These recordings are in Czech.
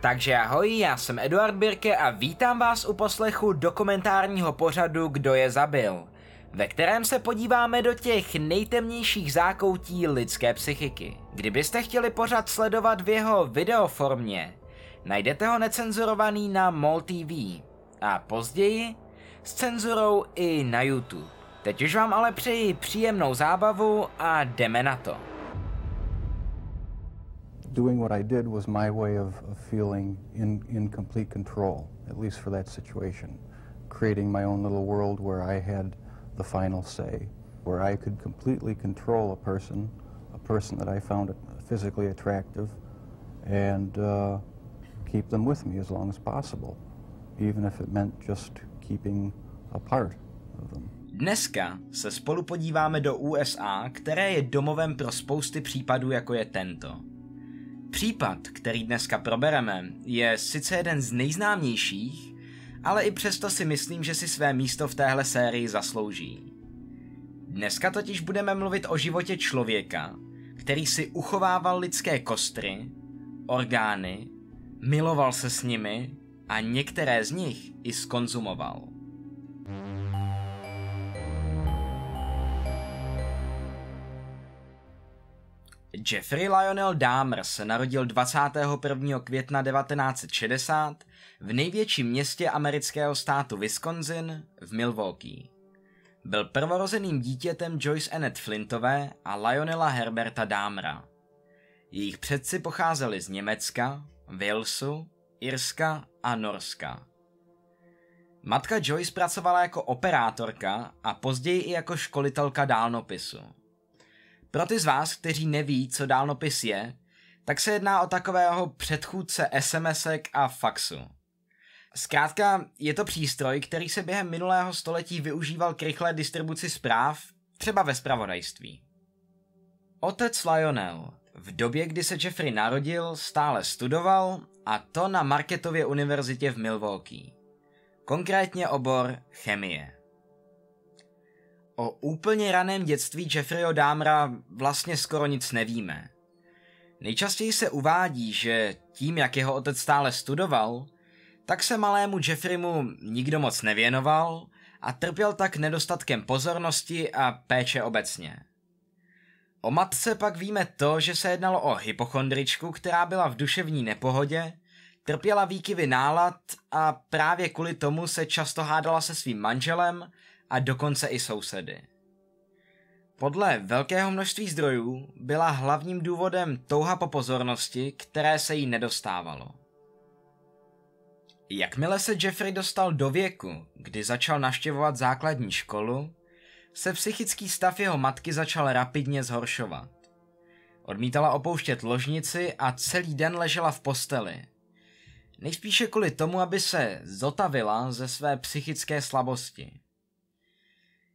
Takže ahoj, já jsem Eduard Birke a vítám vás u poslechu dokumentárního pořadu Kdo je zabil, ve kterém se podíváme do těch nejtemnějších zákoutí lidské psychiky. Kdybyste chtěli pořad sledovat v jeho videoformě, najdete ho necenzurovaný na MOL TV a později s cenzurou i na YouTube. Teď už vám ale přeji příjemnou zábavu a jdeme na to. Doing what I did was my way of, of feeling in, in complete control, at least for that situation. Creating my own little world where I had the final say, where I could completely control a person, a person that I found physically attractive, and uh, keep them with me as long as possible, even if it meant just keeping a part of them. Dneska se spolu podíváme do USA, které je domovem pro spousty případů, jako je tento. Případ, který dneska probereme, je sice jeden z nejznámějších, ale i přesto si myslím, že si své místo v téhle sérii zaslouží. Dneska totiž budeme mluvit o životě člověka, který si uchovával lidské kostry, orgány, miloval se s nimi a některé z nich i skonzumoval. Jeffrey Lionel Dahmer se narodil 21. května 1960 v největším městě amerického státu Wisconsin v Milwaukee. Byl prvorozeným dítětem Joyce Annette Flintové a Lionela Herberta Dahmera. Jejich předci pocházeli z Německa, Walesu, Irska a Norska. Matka Joyce pracovala jako operátorka a později i jako školitelka dálnopisu. Pro ty z vás, kteří neví, co dálnopis je, tak se jedná o takového předchůdce SMSek a faxu. Zkrátka je to přístroj, který se během minulého století využíval k rychlé distribuci zpráv, třeba ve spravodajství. Otec Lionel v době, kdy se Jeffrey narodil, stále studoval a to na Marketově univerzitě v Milwaukee. Konkrétně obor chemie. O úplně raném dětství Jeffreyho Dahmera vlastně skoro nic nevíme. Nejčastěji se uvádí, že tím, jak jeho otec stále studoval, tak se malému Jeffreymu nikdo moc nevěnoval a trpěl tak nedostatkem pozornosti a péče obecně. O matce pak víme to, že se jednalo o hypochondričku, která byla v duševní nepohodě, trpěla výkyvy nálad a právě kvůli tomu se často hádala se svým manželem a dokonce i sousedy. Podle velkého množství zdrojů byla hlavním důvodem touha po pozornosti, které se jí nedostávalo. Jakmile se Jeffrey dostal do věku, kdy začal navštěvovat základní školu, se psychický stav jeho matky začal rapidně zhoršovat. Odmítala opouštět ložnici a celý den ležela v posteli. Nejspíše kvůli tomu, aby se zotavila ze své psychické slabosti.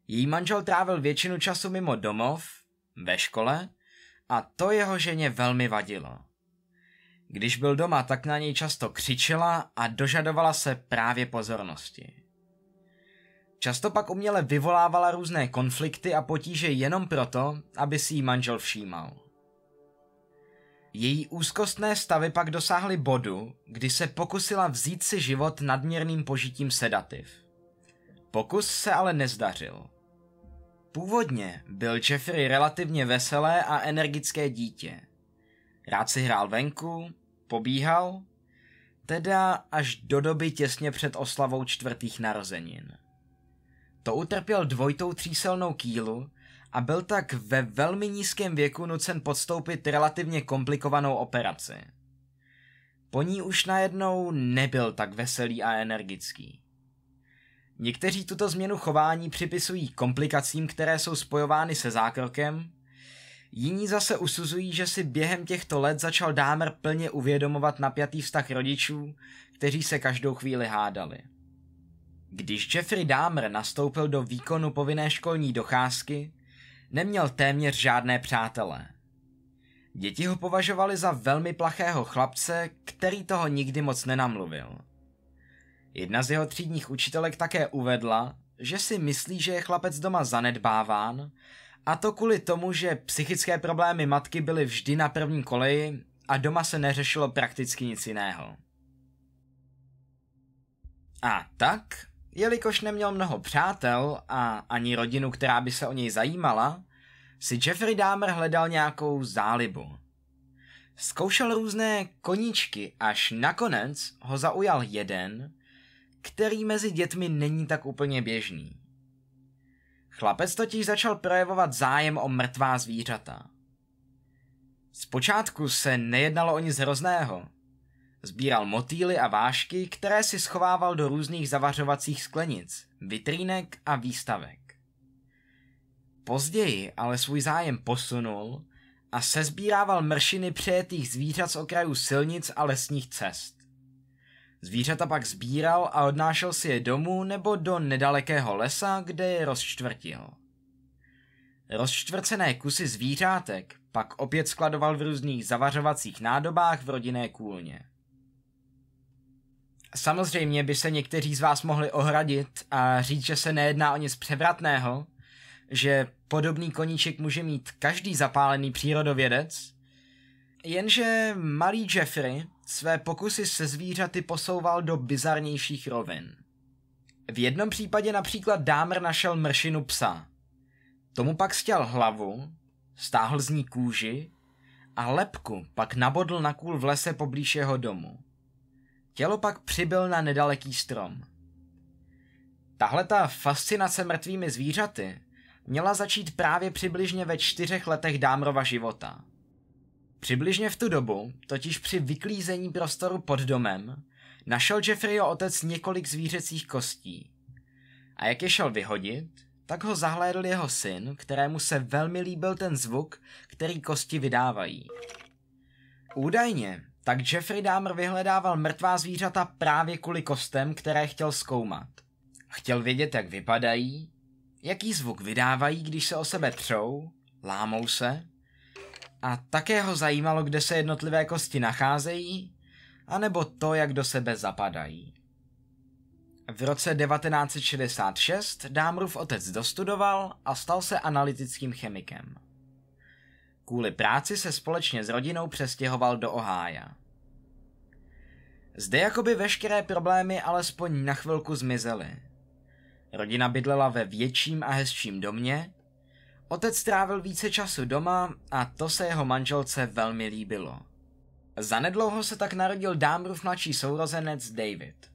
Její manžel trávil většinu času mimo domov, ve škole, a to jeho ženě velmi vadilo. Když byl doma, tak na něj často křičela a dožadovala se právě pozornosti. Často pak uměle vyvolávala různé konflikty a potíže jenom proto, aby si jí manžel všímal. Její úzkostné stavy pak dosáhly bodu, kdy se pokusila vzít si život nadměrným požitím sedativ. Pokus se ale nezdařil. Původně byl Jeffrey relativně veselé a energické dítě. Rád si hrál venku, pobíhal, teda až do doby těsně před oslavou čtvrtých narozenin. To utrpěl dvojitou tříselnou kýlu a byl tak ve velmi nízkém věku nucen podstoupit relativně komplikovanou operaci. Po ní už najednou nebyl tak veselý a energický. Někteří tuto změnu chování připisují komplikacím, které jsou spojovány se zákrokem, jiní zase usuzují, že si během těchto let začal Dámer plně uvědomovat napjatý vztah rodičů, kteří se každou chvíli hádali. Když Jeffrey Dahmer nastoupil do výkonu povinné školní docházky, neměl téměř žádné přátelé. Děti ho považovali za velmi plachého chlapce, který toho nikdy moc nenamluvil. Jedna z jeho třídních učitelek také uvedla, že si myslí, že je chlapec doma zanedbáván, a to kvůli tomu, že psychické problémy matky byly vždy na první koleji a doma se neřešilo prakticky nic jiného. A tak, jelikož neměl mnoho přátel a ani rodinu, která by se o něj zajímala, si Jeffrey Dahmer hledal nějakou zálibu. Zkoušel různé koníčky, až nakonec ho zaujal jeden, který mezi dětmi není tak úplně běžný. Chlapec totiž začal projevovat zájem o mrtvá zvířata. Zpočátku se nejednalo o nic hrozného. Sbíral motýly a vášky, které si schovával do různých zavařovacích sklenic, vitrínek a výstavek. Později ale svůj zájem posunul a sezbírával mršiny přejetých zvířat z okrajů silnic a lesních cest. Zvířata pak sbíral a odnášel si je domů nebo do nedalekého lesa, kde je rozčtvrtil. Rozčtvrcené kusy zvířátek pak opět skladoval v různých zavařovacích nádobách v rodinné kůlně. Samozřejmě by se někteří z vás mohli ohradit a říct, že se nejedná o nic převratného, že podobný koníček může mít každý zapálený přírodovědec, jenže malý Jeffrey své pokusy se zvířaty posouval do bizarnějších rovin. V jednom případě například Dámer našel mršinu psa. Tomu pak stěl hlavu, stáhl z ní kůži a lepku pak nabodl na kůl v lese poblíž jeho domu. Tělo pak přibyl na nedaleký strom. Tahle ta fascinace mrtvými zvířaty měla začít právě přibližně ve čtyřech letech Dámrova života. Přibližně v tu dobu, totiž při vyklízení prostoru pod domem, našel Jeffreyho otec několik zvířecích kostí. A jak je šel vyhodit, tak ho zahlédl jeho syn, kterému se velmi líbil ten zvuk, který kosti vydávají. Údajně, tak Jeffrey Dahmer vyhledával mrtvá zvířata právě kvůli kostem, které chtěl zkoumat. Chtěl vědět, jak vypadají, jaký zvuk vydávají, když se o sebe třou, lámou se, a také ho zajímalo, kde se jednotlivé kosti nacházejí, anebo to, jak do sebe zapadají. V roce 1966 Dámrův otec dostudoval a stal se analytickým chemikem. Kvůli práci se společně s rodinou přestěhoval do Ohája. Zde jakoby veškeré problémy alespoň na chvilku zmizely. Rodina bydlela ve větším a hezčím domě, otec strávil více času doma a to se jeho manželce velmi líbilo. Zanedlouho se tak narodil Dámrův mladší sourozenec David.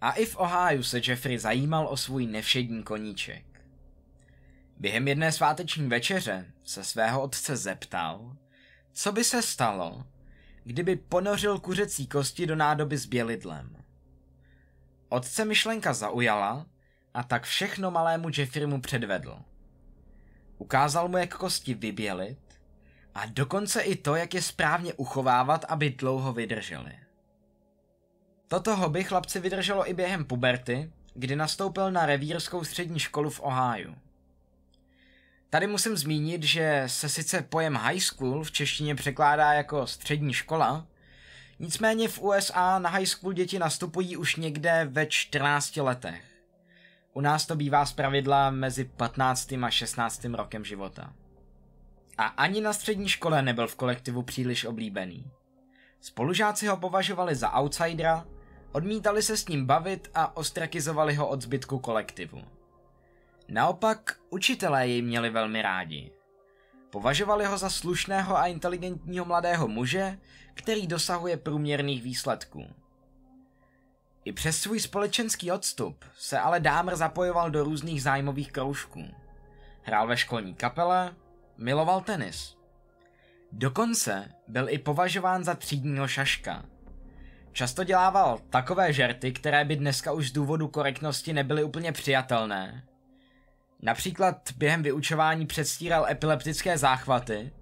A i v Oháju se Jeffrey zajímal o svůj nevšední koníček. Během jedné sváteční večeře se svého otce zeptal, co by se stalo, kdyby ponořil kuřecí kosti do nádoby s bělidlem. Otce myšlenka zaujala a tak všechno malému Jeffreymu předvedl. Ukázal mu, jak kosti vybělit a dokonce i to, jak je správně uchovávat, aby dlouho vydržely. Toto hobby chlapci vydrželo i během puberty, kdy nastoupil na revírskou střední školu v Ohiu. Tady musím zmínit, že se sice pojem high school v češtině překládá jako střední škola, nicméně v USA na high school děti nastupují už někde ve 14 letech. U nás to bývá pravidla mezi 15. a 16. rokem života. A ani na střední škole nebyl v kolektivu příliš oblíbený. Spolužáci ho považovali za outsidera, odmítali se s ním bavit a ostrakizovali ho od zbytku kolektivu. Naopak, učitelé jej měli velmi rádi. Považovali ho za slušného a inteligentního mladého muže, který dosahuje průměrných výsledků. I přes svůj společenský odstup se ale Dámr zapojoval do různých zájmových kroužků. Hrál ve školní kapele, miloval tenis. Dokonce byl i považován za třídního šaška. Často dělával takové žerty, které by dneska už z důvodu korektnosti nebyly úplně přijatelné. Například během vyučování předstíral epileptické záchvaty,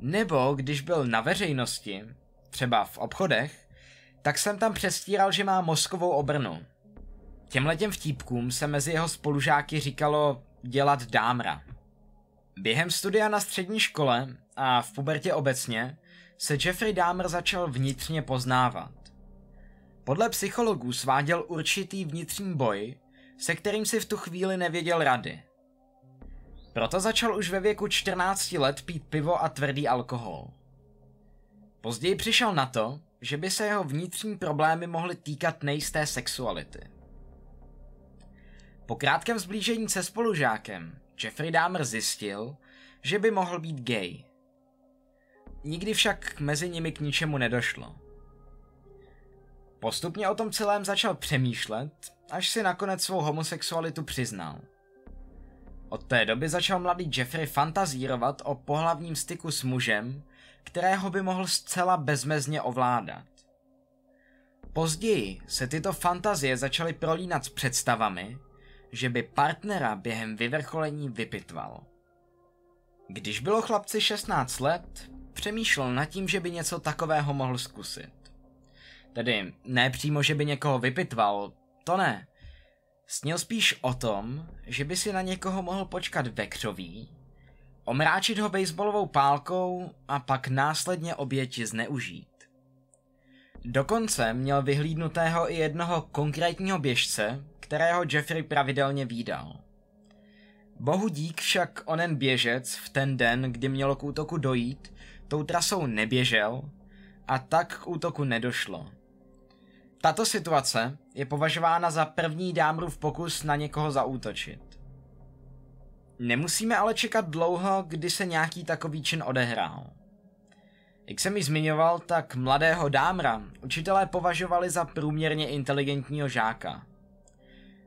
nebo když byl na veřejnosti, třeba v obchodech, tak jsem tam přestíral, že má mozkovou obrnu. Těmhletěm vtípkům se mezi jeho spolužáky říkalo dělat dámra. Během studia na střední škole a v pubertě obecně se Jeffrey Dahmer začal vnitřně poznávat. Podle psychologů sváděl určitý vnitřní boj, se kterým si v tu chvíli nevěděl rady. Proto začal už ve věku 14 let pít pivo a tvrdý alkohol. Později přišel na to, že by se jeho vnitřní problémy mohly týkat nejisté sexuality. Po krátkém zblížení se spolužákem Jeffrey Dahmer zjistil, že by mohl být gay. Nikdy však mezi nimi k ničemu nedošlo. Postupně o tom celém začal přemýšlet, až si nakonec svou homosexualitu přiznal. Od té doby začal mladý Jeffrey fantazírovat o pohlavním styku s mužem, kterého by mohl zcela bezmezně ovládat. Později se tyto fantazie začaly prolínat s představami, že by partnera během vyvrcholení vypitval. Když bylo chlapci 16 let, přemýšlel nad tím, že by něco takového mohl zkusit. Tedy ne přímo, že by někoho vypitval, to ne. Snil spíš o tom, že by si na někoho mohl počkat ve křoví, omráčit ho baseballovou pálkou a pak následně oběti zneužít. Dokonce měl vyhlídnutého i jednoho konkrétního běžce, kterého Jeffrey pravidelně výdal. Bohu dík však onen běžec v ten den, kdy mělo k útoku dojít, tou trasou neběžel a tak k útoku nedošlo. Tato situace je považována za první dámrův pokus na někoho zaútočit. Nemusíme ale čekat dlouho, kdy se nějaký takový čin odehrál. Jak jsem ji zmiňoval, tak mladého dámra učitelé považovali za průměrně inteligentního žáka.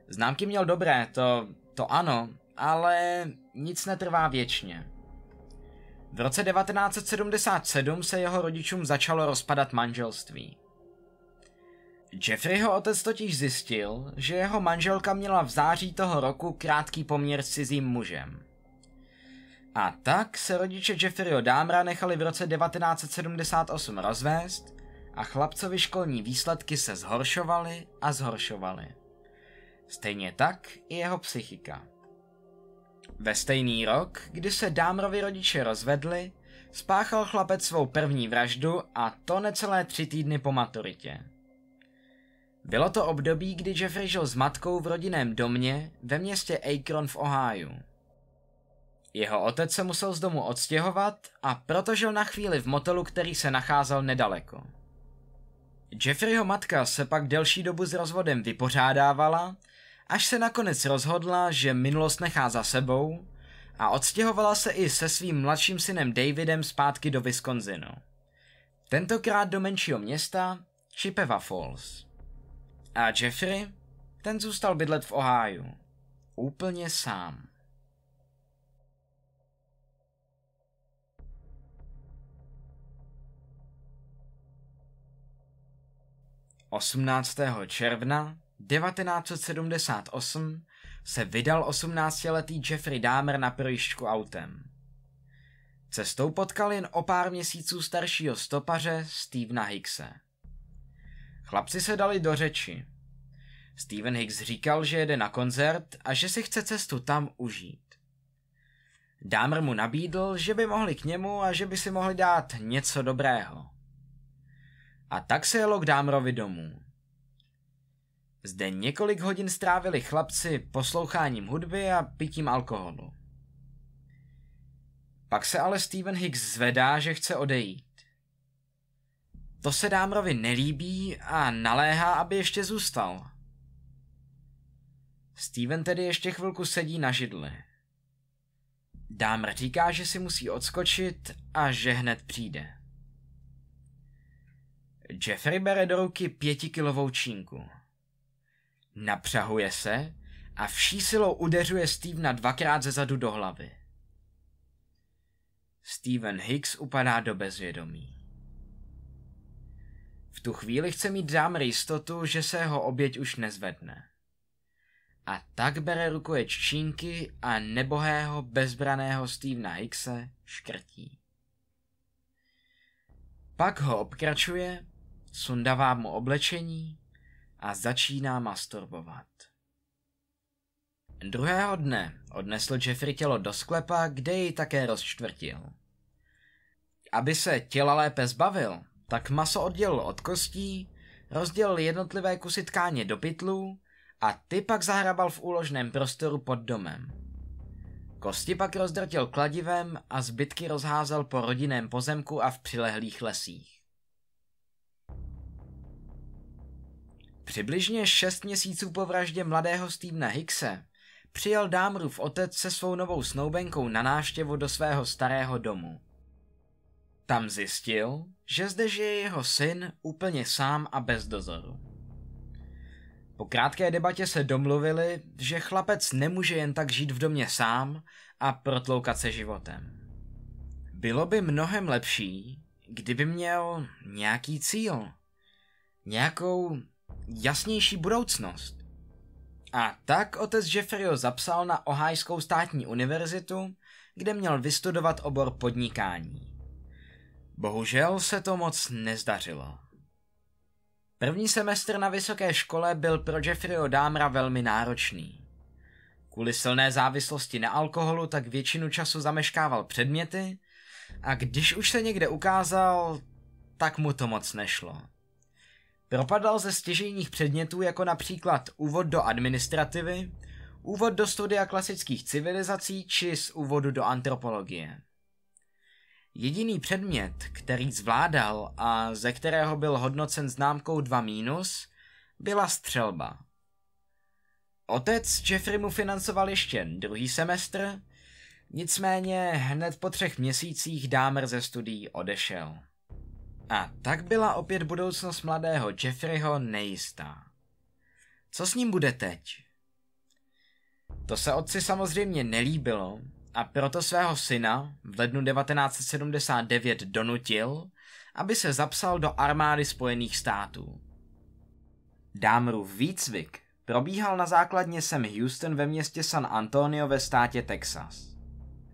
Známky měl dobré, to, to ano, ale nic netrvá věčně. V roce 1977 se jeho rodičům začalo rozpadat manželství. Jeffreyho otec totiž zjistil, že jeho manželka měla v září toho roku krátký poměr s cizím mužem. A tak se rodiče Jeffreyho Dámra nechali v roce 1978 rozvést a chlapcovi školní výsledky se zhoršovaly a zhoršovaly. Stejně tak i jeho psychika. Ve stejný rok, kdy se Dámrovi rodiče rozvedli, spáchal chlapec svou první vraždu a to necelé tři týdny po maturitě. Bylo to období, kdy Jeffrey žil s matkou v rodinném domě ve městě Akron v Ohio. Jeho otec se musel z domu odstěhovat a proto žil na chvíli v motelu, který se nacházel nedaleko. Jeffreyho matka se pak delší dobu s rozvodem vypořádávala, až se nakonec rozhodla, že minulost nechá za sebou a odstěhovala se i se svým mladším synem Davidem zpátky do Wisconsinu. Tentokrát do menšího města Chippewa Falls. A Jeffrey, ten zůstal bydlet v Ohio. Úplně sám. 18. června 1978 se vydal 18-letý Jeffrey Dahmer na projišťku autem. Cestou potkal jen o pár měsíců staršího stopaře Stevena Hickse. Chlapci se dali do řeči. Steven Hicks říkal, že jede na koncert a že si chce cestu tam užít. Dahmer mu nabídl, že by mohli k němu a že by si mohli dát něco dobrého. A tak se jelo k Dámrovi domů. Zde několik hodin strávili chlapci posloucháním hudby a pitím alkoholu. Pak se ale Steven Hicks zvedá, že chce odejít. To se Dámrovi nelíbí a naléhá, aby ještě zůstal. Steven tedy ještě chvilku sedí na židli. Dámr říká, že si musí odskočit a že hned přijde. Jeffrey bere do ruky pětikilovou čínku. Napřahuje se a vší silou udeřuje Stevena dvakrát ze zadu do hlavy. Steven Hicks upadá do bezvědomí. Tu chvíli chce mít Dahmer jistotu, že se jeho oběť už nezvedne. A tak bere rukoječ čínky a nebohého bezbraného Stevena Hickse škrtí. Pak ho obkračuje sundává mu oblečení a začíná masturbovat. Druhého dne odnesl Jeffrey tělo do sklepa, kde jej také rozčtvrtil. Aby se těla lépe zbavil, tak maso oddělil od kostí, rozdělil jednotlivé kusy tkáně do pytlů a ty pak zahrabal v úložném prostoru pod domem. Kosti pak rozdrtil kladivem a zbytky rozházel po rodinném pozemku a v přilehlých lesích. Přibližně šest měsíců po vraždě mladého Stevena Hickse přijel Dámrův otec se svou novou snoubenkou na návštěvu do svého starého domu. Tam zjistil, že zde žije jeho syn úplně sám a bez dozoru. Po krátké debatě se domluvili, že chlapec nemůže jen tak žít v domě sám a protloukat se životem. Bylo by mnohem lepší, kdyby měl nějaký cíl, nějakou jasnější budoucnost. A tak otec Jeffreyho zapsal na Ohajskou státní univerzitu, kde měl vystudovat obor podnikání. Bohužel se to moc nezdařilo. První semestr na vysoké škole byl pro Jeffreyho Dámra velmi náročný. Kvůli silné závislosti na alkoholu tak většinu času zameškával předměty a když už se někde ukázal, tak mu to moc nešlo. Propadal ze stěžejních předmětů jako například úvod do administrativy, úvod do studia klasických civilizací či z úvodu do antropologie. Jediný předmět, který zvládal a ze kterého byl hodnocen známkou 2 mínus, byla střelba. Otec Jeffrey mu financoval ještě druhý semestr, nicméně hned po třech měsících Dámer ze studií odešel. A tak byla opět budoucnost mladého Jeffreyho nejistá. Co s ním bude teď? To se otci samozřejmě nelíbilo a proto svého syna v lednu 1979 donutil, aby se zapsal do armády Spojených států. Dámrův výcvik probíhal na základně Sam Houston ve městě San Antonio ve státě Texas.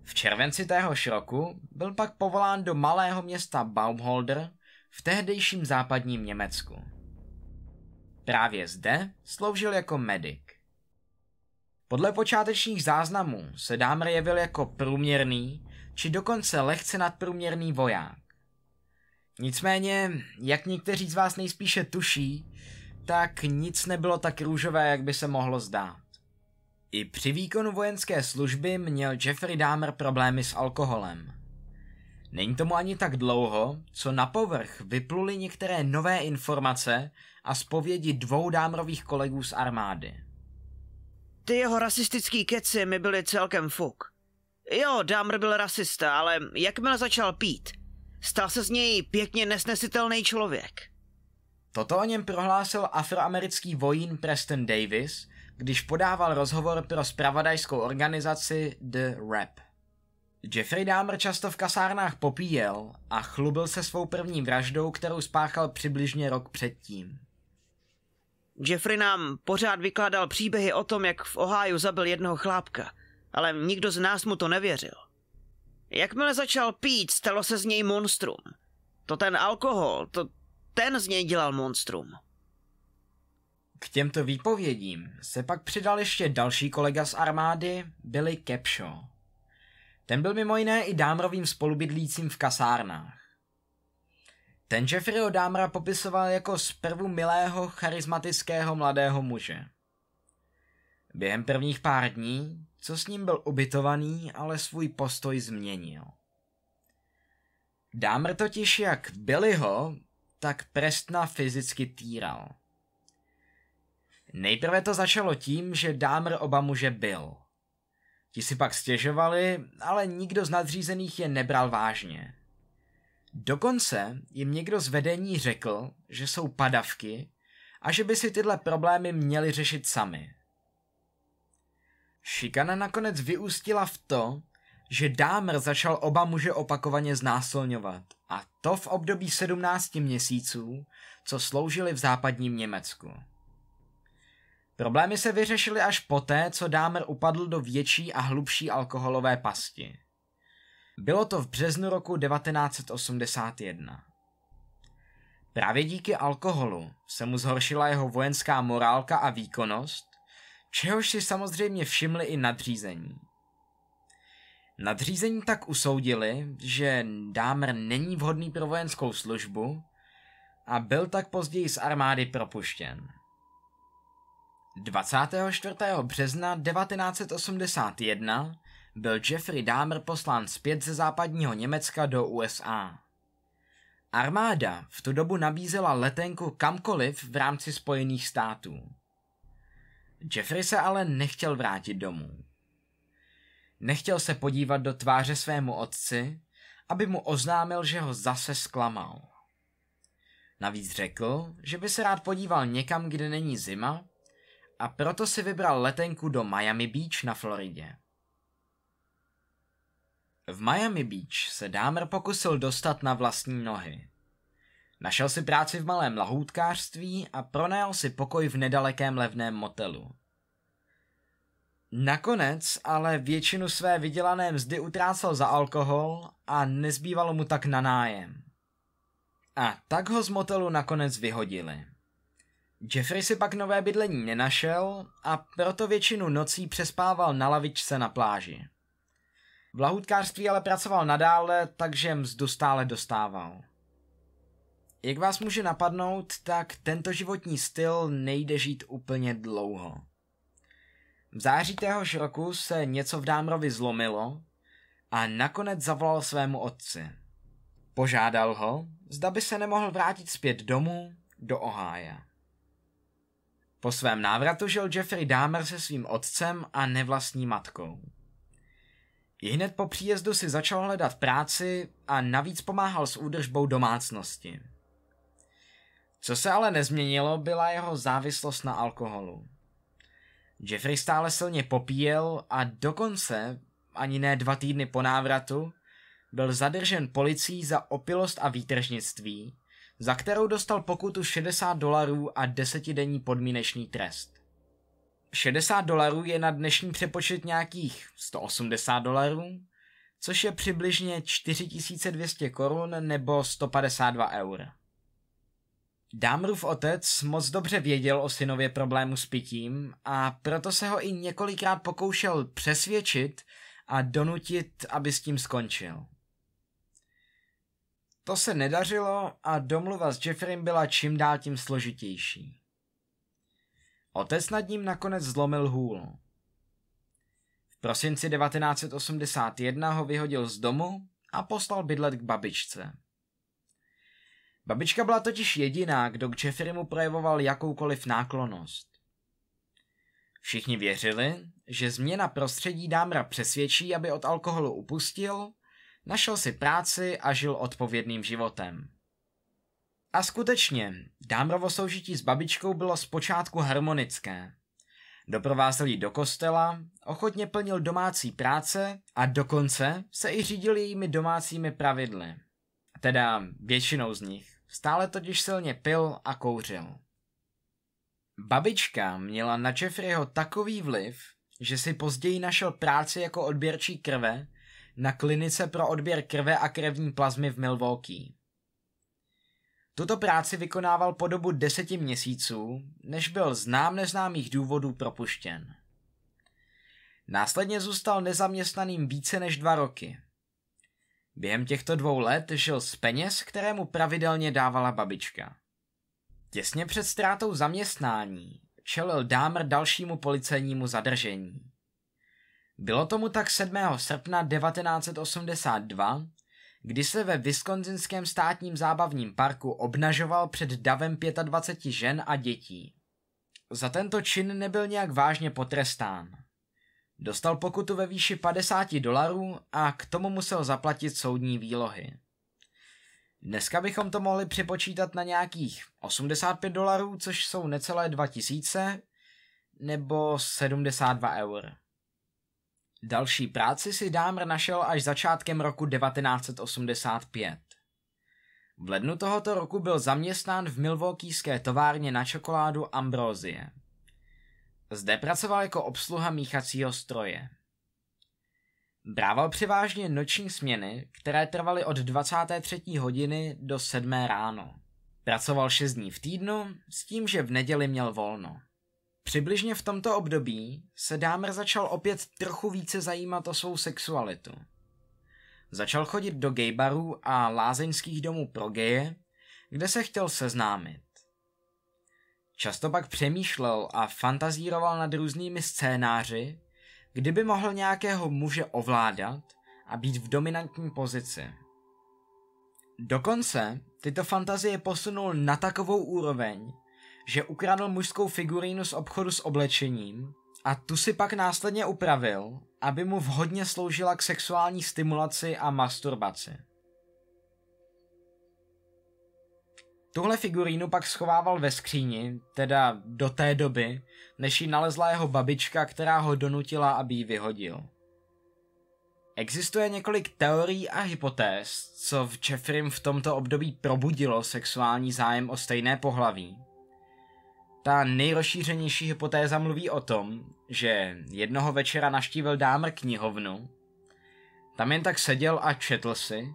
V červenci téhož roku byl pak povolán do malého města Baumholder v tehdejším západním Německu. Právě zde sloužil jako medic. Podle počátečních záznamů se Dámr jevil jako průměrný, či dokonce lehce nadprůměrný voják. Nicméně, jak někteří z vás nejspíše tuší, tak nic nebylo tak růžové, jak by se mohlo zdát. I při výkonu vojenské služby měl Jeffrey Dahmer problémy s alkoholem. Není tomu ani tak dlouho, co na povrch vypluly některé nové informace a zpovědi dvou dámrových kolegů z armády. Ty jeho rasistický keci mi byly celkem fuk. Jo, Dámr byl rasista, ale jakmile začal pít, stal se z něj pěkně nesnesitelný člověk. Toto o něm prohlásil afroamerický vojín Preston Davis, když podával rozhovor pro spravodajskou organizaci The Rap. Jeffrey Dahmer často v kasárnách popíjel a chlubil se svou první vraždou, kterou spáchal přibližně rok předtím. Jeffrey nám pořád vykládal příběhy o tom, jak v Ohio zabil jednoho chlápka, ale nikdo z nás mu to nevěřil. Jakmile začal pít, stalo se z něj monstrum. To ten alkohol, to ten z něj dělal monstrum. K těmto výpovědím se pak přidal ještě další kolega z armády, Billy Capshaw. Ten byl mimo jiné i Dámrovým spolubydlícím v kasárnách. Ten Jeffreyho Dámra popisoval jako zprvu milého, charismatického mladého muže. Během prvních pár dní, co s ním byl ubytovaný, ale svůj postoj změnil. Dámr totiž jak Billyho, tak Prestna fyzicky týral. Nejprve to začalo tím, že Dámr oba muže byl – Ti si pak stěžovali, ale nikdo z nadřízených je nebral vážně. Dokonce jim někdo z vedení řekl, že jsou padavky a že by si tyhle problémy měli řešit sami. Šikana nakonec vyústila v to, že Dámr začal oba muže opakovaně znásilňovat a to v období 17 měsíců, co sloužili v západním Německu. Problémy se vyřešily až poté, co Dámer upadl do větší a hlubší alkoholové pasti. Bylo to v březnu roku 1981. Právě díky alkoholu se mu zhoršila jeho vojenská morálka a výkonnost, čehož si samozřejmě všimli i nadřízení. Nadřízení tak usoudili, že Dámer není vhodný pro vojenskou službu a byl tak později z armády propuštěn. 24. března 1981 byl Jeffrey Dahmer poslán zpět ze západního Německa do USA. Armáda v tu dobu nabízela letenku kamkoliv v rámci Spojených států. Jeffrey se ale nechtěl vrátit domů. Nechtěl se podívat do tváře svému otci, aby mu oznámil, že ho zase zklamal. Navíc řekl, že by se rád podíval někam, kde není zima, a proto si vybral letenku do Miami Beach na Floridě. V Miami Beach se Dámer pokusil dostat na vlastní nohy. Našel si práci v malém lahůdkářství a pronajal si pokoj v nedalekém levném motelu. Nakonec ale většinu své vydělané mzdy utrácel za alkohol a nezbývalo mu tak na nájem. A tak ho z motelu nakonec vyhodili. Jeffrey si pak nové bydlení nenašel a proto většinu nocí přespával na lavičce na pláži. V lahůdkářství ale pracoval nadále, takže mzdu stále dostával. Jak vás může napadnout, tak tento životní styl nejde žít úplně dlouho. V září téhož roku se něco v Dámrovi zlomilo a nakonec zavolal svému otci. Požádal ho, zda by se nemohl vrátit zpět domů do Ohája. Po svém návratu žil Jeffrey Dahmer se svým otcem a nevlastní matkou. Hned po příjezdu si začal hledat práci a navíc pomáhal s údržbou domácnosti. Co se ale nezměnilo, byla jeho závislost na alkoholu. Jeffrey stále silně popíjel a dokonce, ani ne dva týdny po návratu, byl zadržen policií za opilost a výtržnictví, za kterou dostal pokutu 60 dolarů a desetidenní podmínečný trest. 60 dolarů je na dnešní přepočet nějakých 180 dolarů, což je přibližně 4200 korun nebo 152 eur. Dámrův otec moc dobře věděl o synově problému s pitím a proto se ho i několikrát pokoušel přesvědčit a donutit, aby s tím skončil. To se nedařilo a domluva s Jeffrem byla čím dál tím složitější. Otec nad ním nakonec zlomil hůl. V prosinci 1981 ho vyhodil z domu a poslal bydlet k babičce. Babička byla totiž jediná, kdo k Jeffreymu projevoval jakoukoliv náklonost. Všichni věřili, že změna prostředí Dámra přesvědčí, aby od alkoholu upustil, našel si práci a žil odpovědným životem. A skutečně, Dámrovo soužití s babičkou bylo zpočátku harmonické. Doprovázel ji do kostela, ochotně plnil domácí práce a dokonce se i řídil jejími domácími pravidly. Teda většinou z nich. Stále totiž silně pil a kouřil. Babička měla na Jeffreyho takový vliv, že si později našel práci jako odběrčí krve na klinice pro odběr krve a krevní plazmy v Milwaukee. Tuto práci vykonával po dobu deseti měsíců, než byl znám neznámých důvodů propuštěn. Následně zůstal nezaměstnaným více než dva roky. Během těchto dvou let žil z peněz, které mu pravidelně dávala babička. Těsně před ztrátou zaměstnání čelil Dámer dalšímu policejnímu zadržení. Bylo tomu tak 7. srpna 1982, kdy se ve Wisconsinském státním zábavním parku obnažoval před davem 25 žen a dětí. Za tento čin nebyl nějak vážně potrestán. Dostal pokutu ve výši 50 dolarů a k tomu musel zaplatit soudní výlohy. Dneska bychom to mohli připočítat na nějakých 85 dolarů, což jsou necelé 2000, nebo 72 eur. Další práci si Dámr našel až začátkem roku 1985. V lednu tohoto roku byl zaměstnán v milvokýské továrně na čokoládu Ambrozie. Zde pracoval jako obsluha míchacího stroje. Brával převážně noční směny, které trvaly od 23. hodiny do 7. ráno. Pracoval 6 dní v týdnu s tím, že v neděli měl volno. Přibližně v tomto období se Dámer začal opět trochu více zajímat o svou sexualitu. Začal chodit do gaybarů a lázeňských domů pro geje, kde se chtěl seznámit. Často pak přemýšlel a fantazíroval nad různými scénáři, kdyby mohl nějakého muže ovládat a být v dominantní pozici. Dokonce tyto fantazie posunul na takovou úroveň, že ukradl mužskou figurínu z obchodu s oblečením a tu si pak následně upravil, aby mu vhodně sloužila k sexuální stimulaci a masturbaci. Tuhle figurínu pak schovával ve skříni, teda do té doby, než ji nalezla jeho babička, která ho donutila, aby ji vyhodil. Existuje několik teorií a hypotéz, co v Jeffrey v tomto období probudilo sexuální zájem o stejné pohlaví. Ta nejrozšířenější hypotéza mluví o tom, že jednoho večera naštívil dámr knihovnu, tam jen tak seděl a četl si,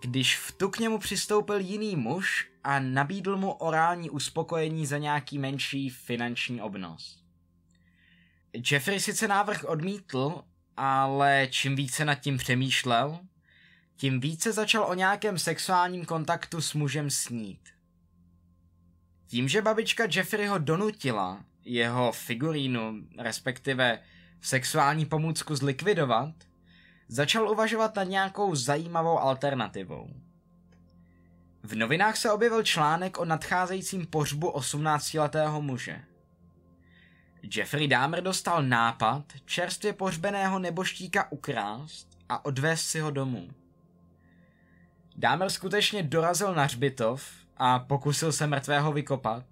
když v tu k němu přistoupil jiný muž a nabídl mu orální uspokojení za nějaký menší finanční obnos. Jeffrey sice návrh odmítl, ale čím více nad tím přemýšlel, tím více začal o nějakém sexuálním kontaktu s mužem snít. Tím, že babička Jeffreyho donutila jeho figurínu, respektive sexuální pomůcku zlikvidovat, začal uvažovat nad nějakou zajímavou alternativou. V novinách se objevil článek o nadcházejícím pořbu 18-letého muže. Jeffrey Dahmer dostal nápad čerstvě pohřbeného neboštíka ukrást a odvést si ho domů. Dahmer skutečně dorazil na hřbitov a pokusil se mrtvého vykopat.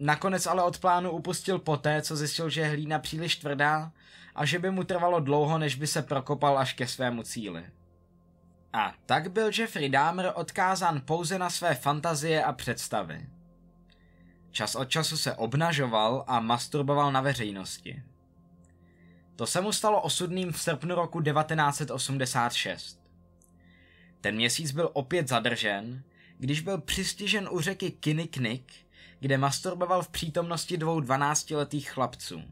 Nakonec ale od plánu upustil poté, co zjistil, že je hlína příliš tvrdá a že by mu trvalo dlouho, než by se prokopal až ke svému cíli. A tak byl Jeffrey Dahmer odkázán pouze na své fantazie a představy. Čas od času se obnažoval a masturboval na veřejnosti. To se mu stalo osudným v srpnu roku 1986. Ten měsíc byl opět zadržen, když byl přistižen u řeky Kinniknik, kde masturboval v přítomnosti dvou 12-letých chlapců.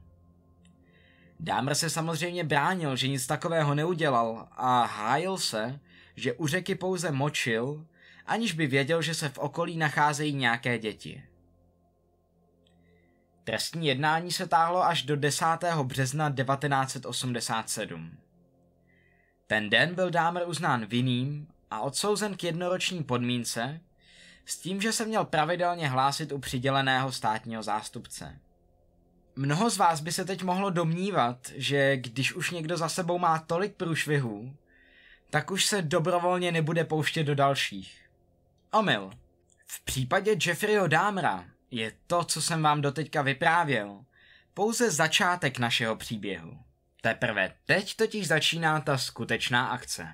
Dámr se samozřejmě bránil, že nic takového neudělal a hájil se, že u řeky pouze močil, aniž by věděl, že se v okolí nacházejí nějaké děti. Trestní jednání se táhlo až do 10. března 1987. Ten den byl Dámer uznán vinným a odsouzen k jednoroční podmínce, s tím, že se měl pravidelně hlásit u přiděleného státního zástupce. Mnoho z vás by se teď mohlo domnívat, že když už někdo za sebou má tolik průšvihů, tak už se dobrovolně nebude pouštět do dalších. Omyl. V případě Jeffreyho Dámra je to, co jsem vám doteďka vyprávěl, pouze začátek našeho příběhu. Teprve teď totiž začíná ta skutečná akce.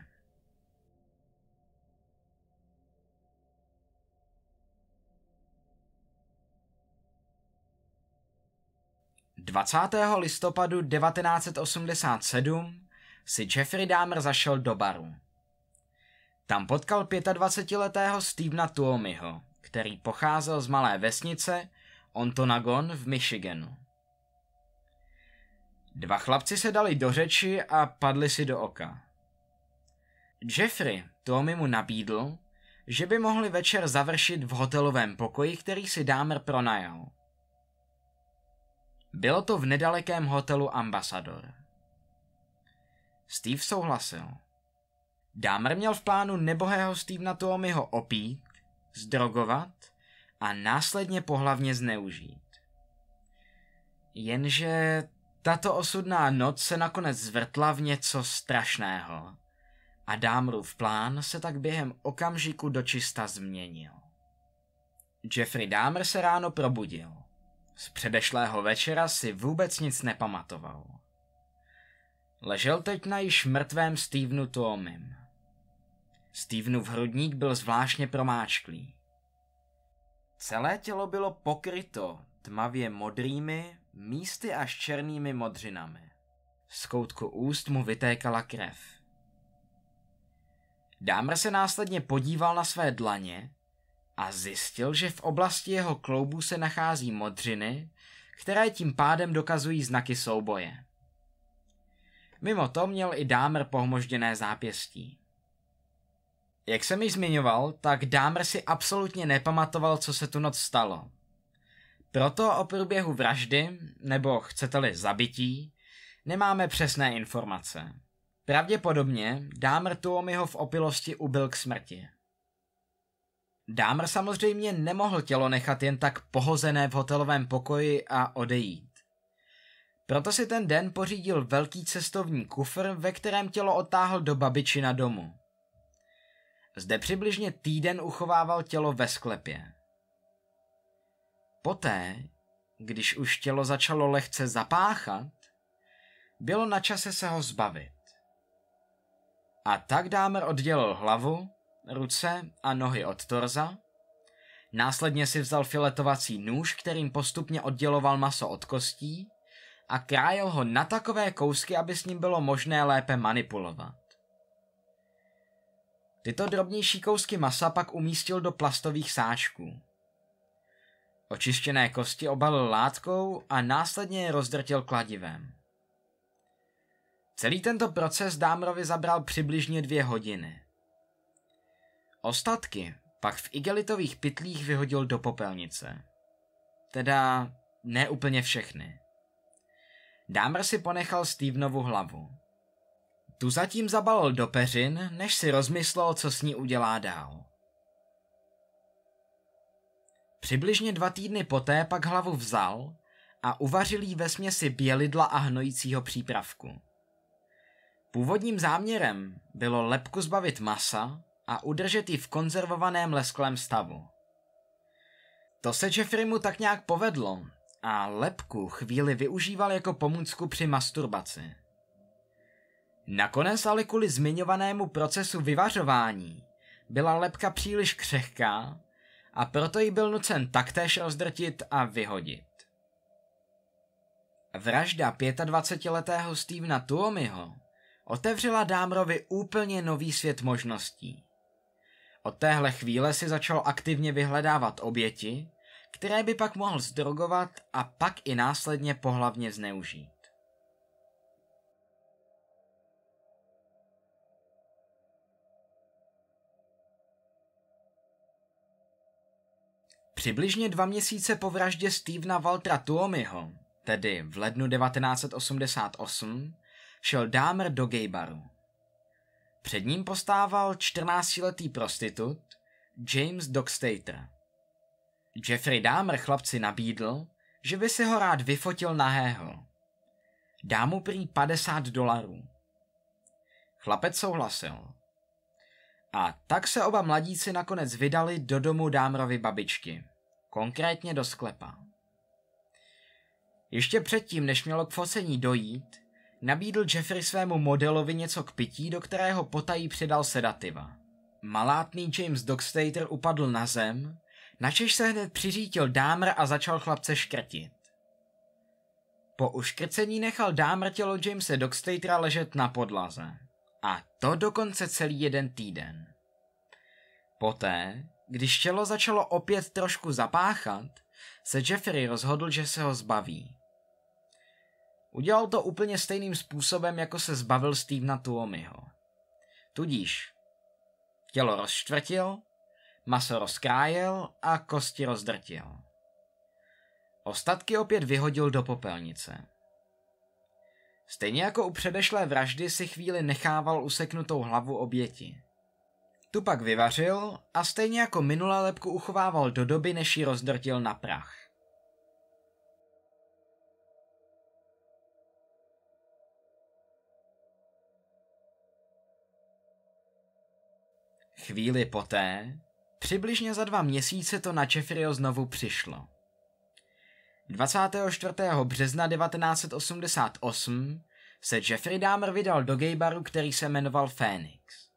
20. listopadu 1987 si Jeffrey Dahmer zašel do baru. Tam potkal 25-letého Stevena Tuomiho, který pocházel z malé vesnice Ontonagon v Michiganu. Dva chlapci se dali do řeči a padli si do oka. Jeffrey Tuomi mu nabídl, že by mohli večer završit v hotelovém pokoji, který si Dámer pronajal. Bylo to v nedalekém hotelu Ambassador. Steve souhlasil. Dámer měl v plánu nebohého Stevena Tuomiho opít, zdrogovat a následně pohlavně zneužít. Jenže tato osudná noc se nakonec zvrtla v něco strašného a Dámrův plán se tak během okamžiku dočista změnil. Jeffrey Dahmer se ráno probudil. Z předešlého večera si vůbec nic nepamatoval. Ležel teď na již mrtvém Stevenu Tuomim. Stevenův hrudník byl zvláštně promáčklý. Celé tělo bylo pokryto tmavě modrými, místy až černými modřinami. Z koutku úst mu vytékala krev. Dámr se následně podíval na své dlaně a zjistil, že v oblasti jeho kloubu se nachází modřiny, které tím pádem dokazují znaky souboje. Mimo to měl i Dámer pohmožděné zápěstí. Jak jsem již zmiňoval, tak Dámer si absolutně nepamatoval, co se tu noc stalo. Proto o průběhu vraždy, nebo chcete-li zabití, nemáme přesné informace. Pravděpodobně Dámer Tuomiho v opilosti ubil k smrti. Dámr samozřejmě nemohl tělo nechat jen tak pohozené v hotelovém pokoji a odejít. Proto si ten den pořídil velký cestovní kufr, ve kterém tělo otáhl do babičina domu. Zde přibližně týden uchovával tělo ve sklepě. Poté, když už tělo začalo lehce zapáchat, bylo na čase se ho zbavit. A tak Dámer oddělil hlavu, ruce a nohy od torza, následně si vzal filetovací nůž, kterým postupně odděloval maso od kostí a krájel ho na takové kousky, aby s ním bylo možné lépe manipulovat. Tyto drobnější kousky masa pak umístil do plastových sáčků. Očištěné kosti obalil látkou a následně je rozdrtil kladivem. Celý tento proces Dámrovi zabral přibližně dvě hodiny. Ostatky pak v igelitových pytlích vyhodil do popelnice. Teda ne úplně všechny. Dámr si ponechal Stevenovu hlavu. Tu zatím zabalil do peřin, než si rozmyslel, co s ní udělá dál. Přibližně dva týdny poté pak hlavu vzal a uvařil jí ve směsi bělidla a hnojícího přípravku. Původním záměrem bylo lepku zbavit masa a udržet ji v konzervovaném lesklém stavu. To se Jeffreymu tak nějak povedlo a lepku chvíli využíval jako pomůcku při masturbaci. Nakonec ale kvůli zmiňovanému procesu vyvařování byla lepka příliš křehká a proto ji byl nucen taktéž rozdrtit a vyhodit. Vražda 25-letého Stevena Tuomiho otevřela Dámrovi úplně nový svět možností. Od téhle chvíle si začal aktivně vyhledávat oběti, které by pak mohl zdrogovat a pak i následně pohlavně zneužít. Přibližně dva měsíce po vraždě Stevena Waltera Tuomiho, tedy v lednu 1988, šel Dahmer do gaybaru. Před ním postával 14-letý prostitut James Dockstater. Jeffrey Dahmer chlapci nabídl, že by si ho rád vyfotil nahého. Dá mu prý 50 dolarů. Chlapec souhlasil. A tak se oba mladíci nakonec vydali do domu Dámrovy babičky, konkrétně do sklepa. Ještě předtím, než mělo k focení dojít, nabídl Jeffrey svému modelovi něco k pití, do kterého potají přidal sedativa. Malátný James Dockstater upadl na zem, načež se hned přiřítil Dámr a začal chlapce škrtit. Po uškrcení nechal Dámr tělo Jamese Dockstatera ležet na podlaze. A to dokonce celý jeden týden. Poté, když tělo začalo opět trošku zapáchat, se Jeffrey rozhodl, že se ho zbaví. Udělal to úplně stejným způsobem, jako se zbavil Stevena Tuomiho. Tudíž tělo rozštvrtil, maso rozkrájel a kosti rozdrtil. Ostatky opět vyhodil do popelnice. Stejně jako u předešlé vraždy si chvíli nechával useknutou hlavu oběti. Tu pak vyvařil a stejně jako minulé lepku uchovával do doby, než ji rozdrtil na prach. Chvíli poté, přibližně za dva měsíce to na Jeffreyho znovu přišlo. 24. března 1988 se Jeffrey Dahmer vydal do gaybaru, který se jmenoval Phoenix.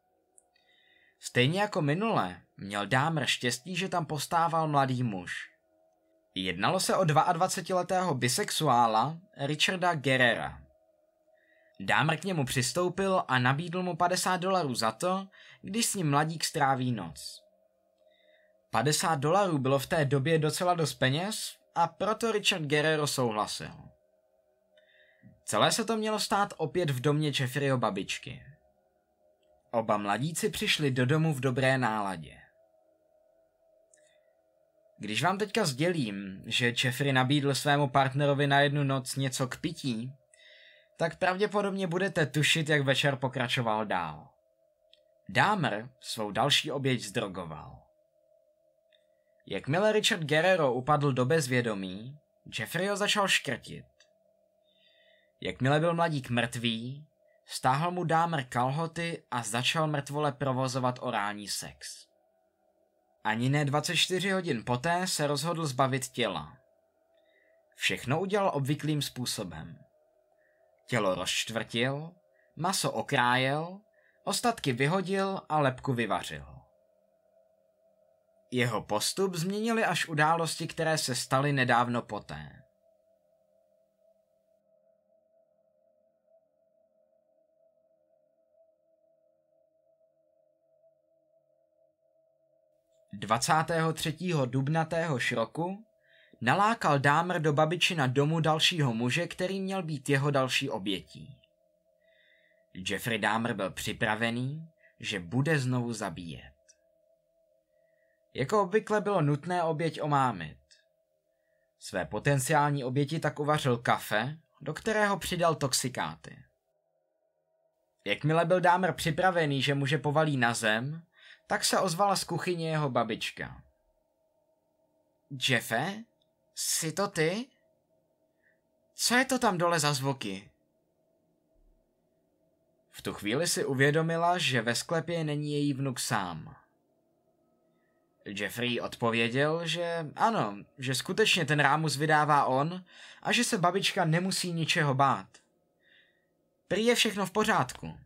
Stejně jako minule, měl Dahmer štěstí, že tam postával mladý muž. Jednalo se o 22-letého bisexuála Richarda Guerrera. Dámr k němu přistoupil a nabídl mu 50 dolarů za to, když s ním mladík stráví noc. 50 dolarů bylo v té době docela dost peněz a proto Richard Guerrero souhlasil. Celé se to mělo stát opět v domě Jeffreyho babičky. Oba mladíci přišli do domu v dobré náladě. Když vám teďka sdělím, že Jeffrey nabídl svému partnerovi na jednu noc něco k pití, tak pravděpodobně budete tušit, jak večer pokračoval dál. Dámer svou další oběť zdrogoval. Jakmile Richard Guerrero upadl do bezvědomí, Jeffrey ho začal škrtit. Jakmile byl mladík mrtvý, stáhl mu dámer kalhoty a začal mrtvole provozovat orální sex. Ani ne 24 hodin poté se rozhodl zbavit těla. Všechno udělal obvyklým způsobem. Tělo rozčtvrtil, maso okrájel, ostatky vyhodil a lepku vyvařil. Jeho postup změnili až události, které se staly nedávno poté. 23. dubna téhož roku nalákal Dámr do babičina domu dalšího muže, který měl být jeho další obětí. Jeffrey Dahmer byl připravený, že bude znovu zabíjet. Jako obvykle bylo nutné oběť omámit. Své potenciální oběti tak uvařil kafe, do kterého přidal toxikáty. Jakmile byl Dámer připravený, že muže povalí na zem, tak se ozvala z kuchyně jeho babička. Jeffe, jsi to ty? Co je to tam dole za zvuky? V tu chvíli si uvědomila, že ve sklepě není její vnuk sám. Jeffrey odpověděl, že ano, že skutečně ten rámus vydává on a že se babička nemusí ničeho bát. Prý je všechno v pořádku.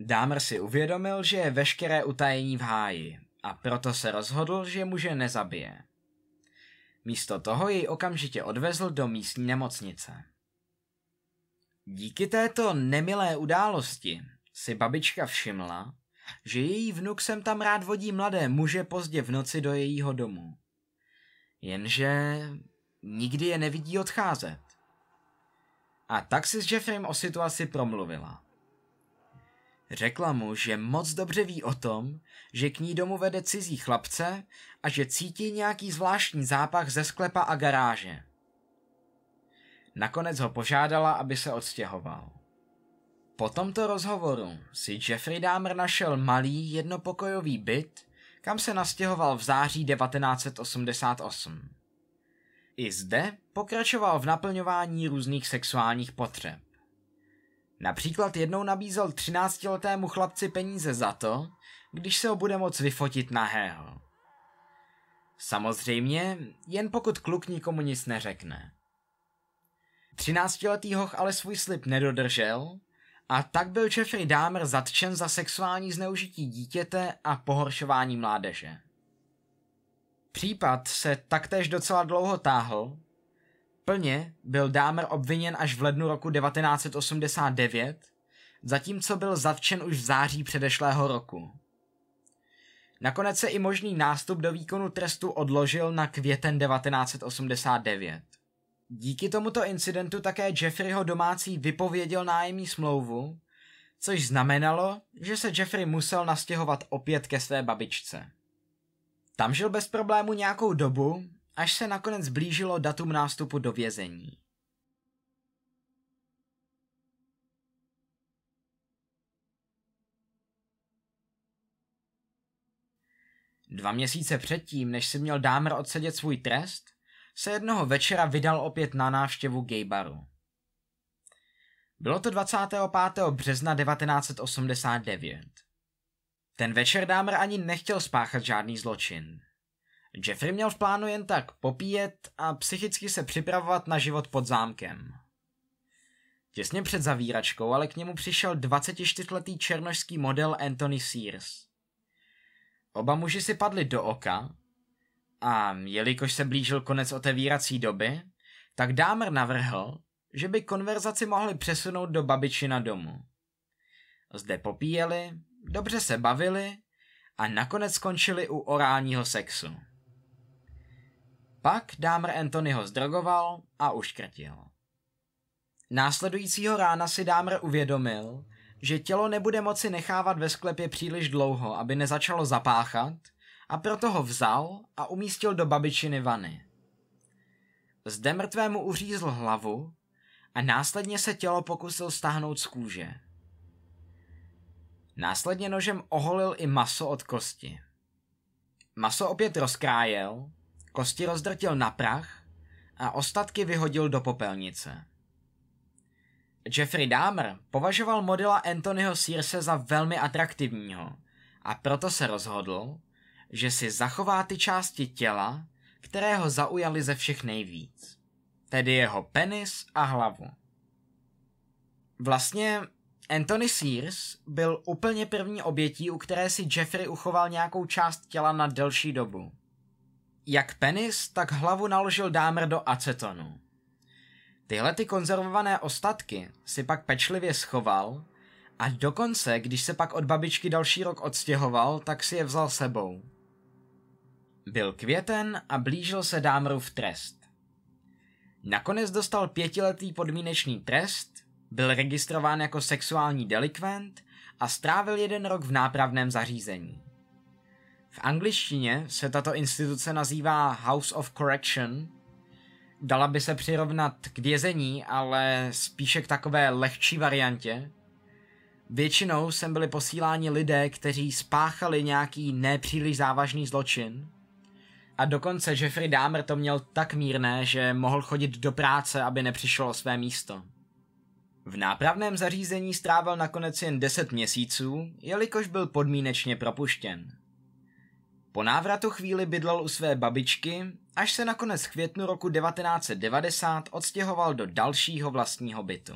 Dámr si uvědomil, že je veškeré utajení v háji a proto se rozhodl, že muže nezabije. Místo toho jej okamžitě odvezl do místní nemocnice. Díky této nemilé události si babička všimla, že její vnuk sem tam rád vodí mladé muže pozdě v noci do jejího domu. Jenže nikdy je nevidí odcházet. A tak si s Jeffrem o situaci promluvila. Řekla mu, že moc dobře ví o tom, že k ní domů vede cizí chlapce a že cítí nějaký zvláštní zápach ze sklepa a garáže. Nakonec ho požádala, aby se odstěhoval. Po tomto rozhovoru si Jeffrey Dahmer našel malý jednopokojový byt, kam se nastěhoval v září 1988. I zde pokračoval v naplňování různých sexuálních potřeb. Například jednou nabízel 13-letému chlapci peníze za to, když se ho bude moc vyfotit nahého. Samozřejmě, jen pokud kluk nikomu nic neřekne. 13-letý hoch ale svůj slib nedodržel a tak byl Jeffrey Dahmer zatčen za sexuální zneužití dítěte a pohoršování mládeže. Případ se taktéž docela dlouho táhl Plně byl Dámer obviněn až v lednu roku 1989, zatímco byl zatčen už v září předešlého roku. Nakonec se i možný nástup do výkonu trestu odložil na květen 1989. Díky tomuto incidentu také Jeffreyho domácí vypověděl nájemní smlouvu, což znamenalo, že se Jeffrey musel nastěhovat opět ke své babičce. Tam žil bez problému nějakou dobu až se nakonec blížilo datum nástupu do vězení. Dva měsíce předtím, než si měl Dámer odsedět svůj trest, se jednoho večera vydal opět na návštěvu gaybaru. Bylo to 25. března 1989. Ten večer Dámer ani nechtěl spáchat žádný zločin. Jeffrey měl v plánu jen tak popíjet a psychicky se připravovat na život pod zámkem. Těsně před zavíračkou ale k němu přišel 24-letý černožský model Anthony Sears. Oba muži si padli do oka a jelikož se blížil konec otevírací doby, tak Dámer navrhl, že by konverzaci mohli přesunout do babičina domu. Zde popíjeli, dobře se bavili a nakonec skončili u orálního sexu. Pak Dámr Anthony ho zdrogoval a uškrtil. Následujícího rána si Dámr uvědomil, že tělo nebude moci nechávat ve sklepě příliš dlouho, aby nezačalo zapáchat, a proto ho vzal a umístil do babičiny vany. Zde mrtvému uřízl hlavu a následně se tělo pokusil stáhnout z kůže. Následně nožem oholil i maso od kosti. Maso opět rozkrájel, kosti rozdrtil na prach a ostatky vyhodil do popelnice. Jeffrey Dahmer považoval modela Anthonyho Searse za velmi atraktivního a proto se rozhodl, že si zachová ty části těla, které ho zaujaly ze všech nejvíc. Tedy jeho penis a hlavu. Vlastně Anthony Sears byl úplně první obětí, u které si Jeffrey uchoval nějakou část těla na delší dobu. Jak penis, tak hlavu naložil Dahmer do acetonu. Tyhle ty konzervované ostatky si pak pečlivě schoval a dokonce, když se pak od babičky další rok odstěhoval, tak si je vzal sebou. Byl květen a blížil se Dámrův trest. Nakonec dostal pětiletý podmínečný trest, byl registrován jako sexuální delikvent a strávil jeden rok v nápravném zařízení. Angličtině se tato instituce nazývá House of Correction. Dala by se přirovnat k vězení, ale spíše k takové lehčí variantě. Většinou sem byli posíláni lidé, kteří spáchali nějaký nepříliš závažný zločin. A dokonce Jeffrey Dahmer to měl tak mírné, že mohl chodit do práce, aby nepřišel o své místo. V nápravném zařízení strávil nakonec jen 10 měsíců, jelikož byl podmínečně propuštěn. Po návratu chvíli bydlel u své babičky, až se nakonec v květnu roku 1990 odstěhoval do dalšího vlastního bytu.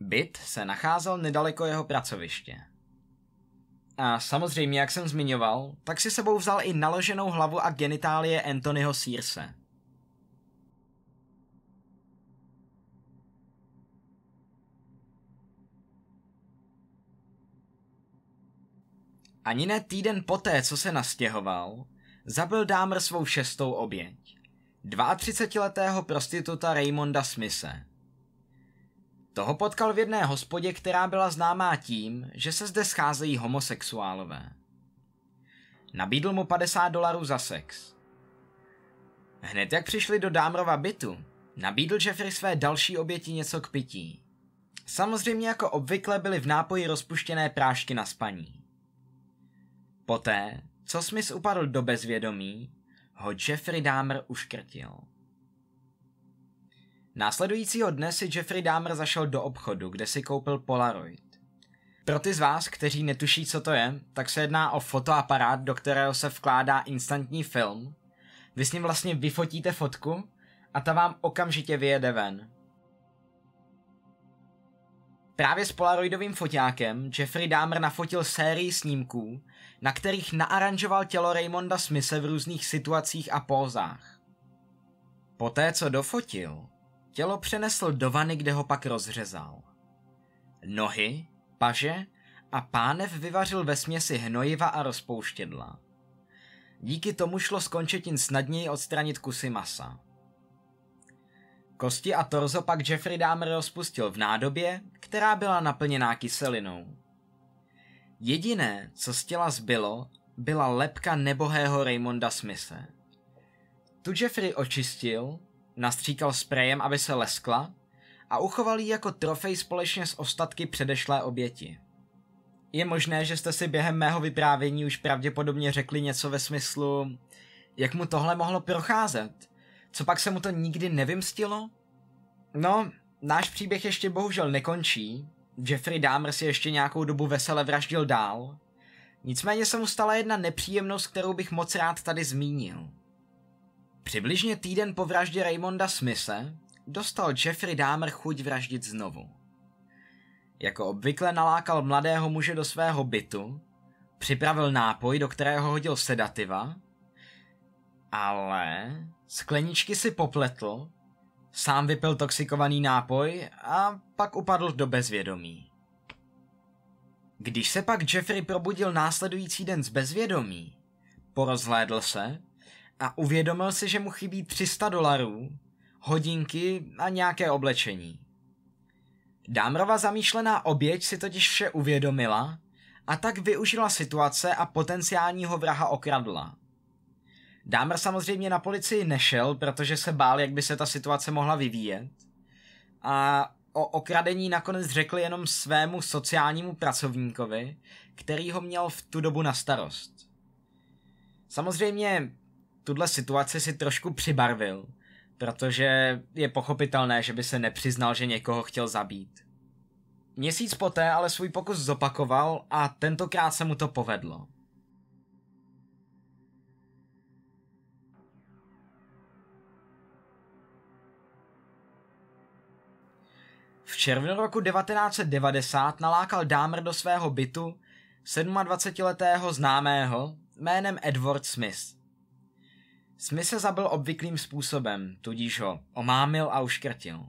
Byt se nacházel nedaleko jeho pracoviště. A samozřejmě, jak jsem zmiňoval, tak si sebou vzal i naloženou hlavu a genitálie Anthonyho Searse. Ani ne týden poté, co se nastěhoval, zabil Dámr svou šestou oběť. 32-letého prostituta Raymonda Smise. Toho potkal v jedné hospodě, která byla známá tím, že se zde scházejí homosexuálové. Nabídl mu 50 dolarů za sex. Hned jak přišli do Dámrova bytu, nabídl Jeffrey své další oběti něco k pití. Samozřejmě jako obvykle byly v nápoji rozpuštěné prášky na spaní. Poté, co Smith upadl do bezvědomí, ho Jeffrey Dahmer uškrtil. Následujícího dne si Jeffrey Dahmer zašel do obchodu, kde si koupil Polaroid. Pro ty z vás, kteří netuší, co to je, tak se jedná o fotoaparát, do kterého se vkládá instantní film. Vy s ním vlastně vyfotíte fotku a ta vám okamžitě vyjede ven. Právě s polaroidovým foťákem Jeffrey Dahmer nafotil sérii snímků, na kterých naaranžoval tělo Raymonda Smise v různých situacích a pózách. Poté, co dofotil, tělo přenesl do vany, kde ho pak rozřezal. Nohy, paže a pánev vyvařil ve směsi hnojiva a rozpouštědla. Díky tomu šlo z končetin snadněji odstranit kusy masa. Kosti a torzo pak Jeffrey Dahmer rozpustil v nádobě, která byla naplněná kyselinou. Jediné, co z těla zbylo, byla lepka nebohého Raymonda Smise. Tu Jeffrey očistil, nastříkal sprejem, aby se leskla a uchoval ji jako trofej společně s ostatky předešlé oběti. Je možné, že jste si během mého vyprávění už pravděpodobně řekli něco ve smyslu, jak mu tohle mohlo procházet. Co pak se mu to nikdy nevymstilo? No, náš příběh ještě bohužel nekončí. Jeffrey Dahmer si ještě nějakou dobu vesele vraždil dál. Nicméně se mu stala jedna nepříjemnost, kterou bych moc rád tady zmínil. Přibližně týden po vraždě Raymonda Smise dostal Jeffrey Dahmer chuť vraždit znovu. Jako obvykle nalákal mladého muže do svého bytu, připravil nápoj, do kterého hodil sedativa, ale skleničky si popletl Sám vypil toxikovaný nápoj a pak upadl do bezvědomí. Když se pak Jeffrey probudil následující den z bezvědomí, porozhlédl se a uvědomil si, že mu chybí 300 dolarů, hodinky a nějaké oblečení. Dámrova zamýšlená oběť si totiž vše uvědomila a tak využila situace a potenciálního vraha okradla. Dámer samozřejmě na policii nešel, protože se bál, jak by se ta situace mohla vyvíjet. A o okradení nakonec řekl jenom svému sociálnímu pracovníkovi, který ho měl v tu dobu na starost. Samozřejmě tuhle situaci si trošku přibarvil, protože je pochopitelné, že by se nepřiznal, že někoho chtěl zabít. Měsíc poté ale svůj pokus zopakoval a tentokrát se mu to povedlo. V červnu roku 1990 nalákal Dahmer do svého bytu 27-letého známého jménem Edward Smith. Smith se zabil obvyklým způsobem, tudíž ho omámil a uškrtil.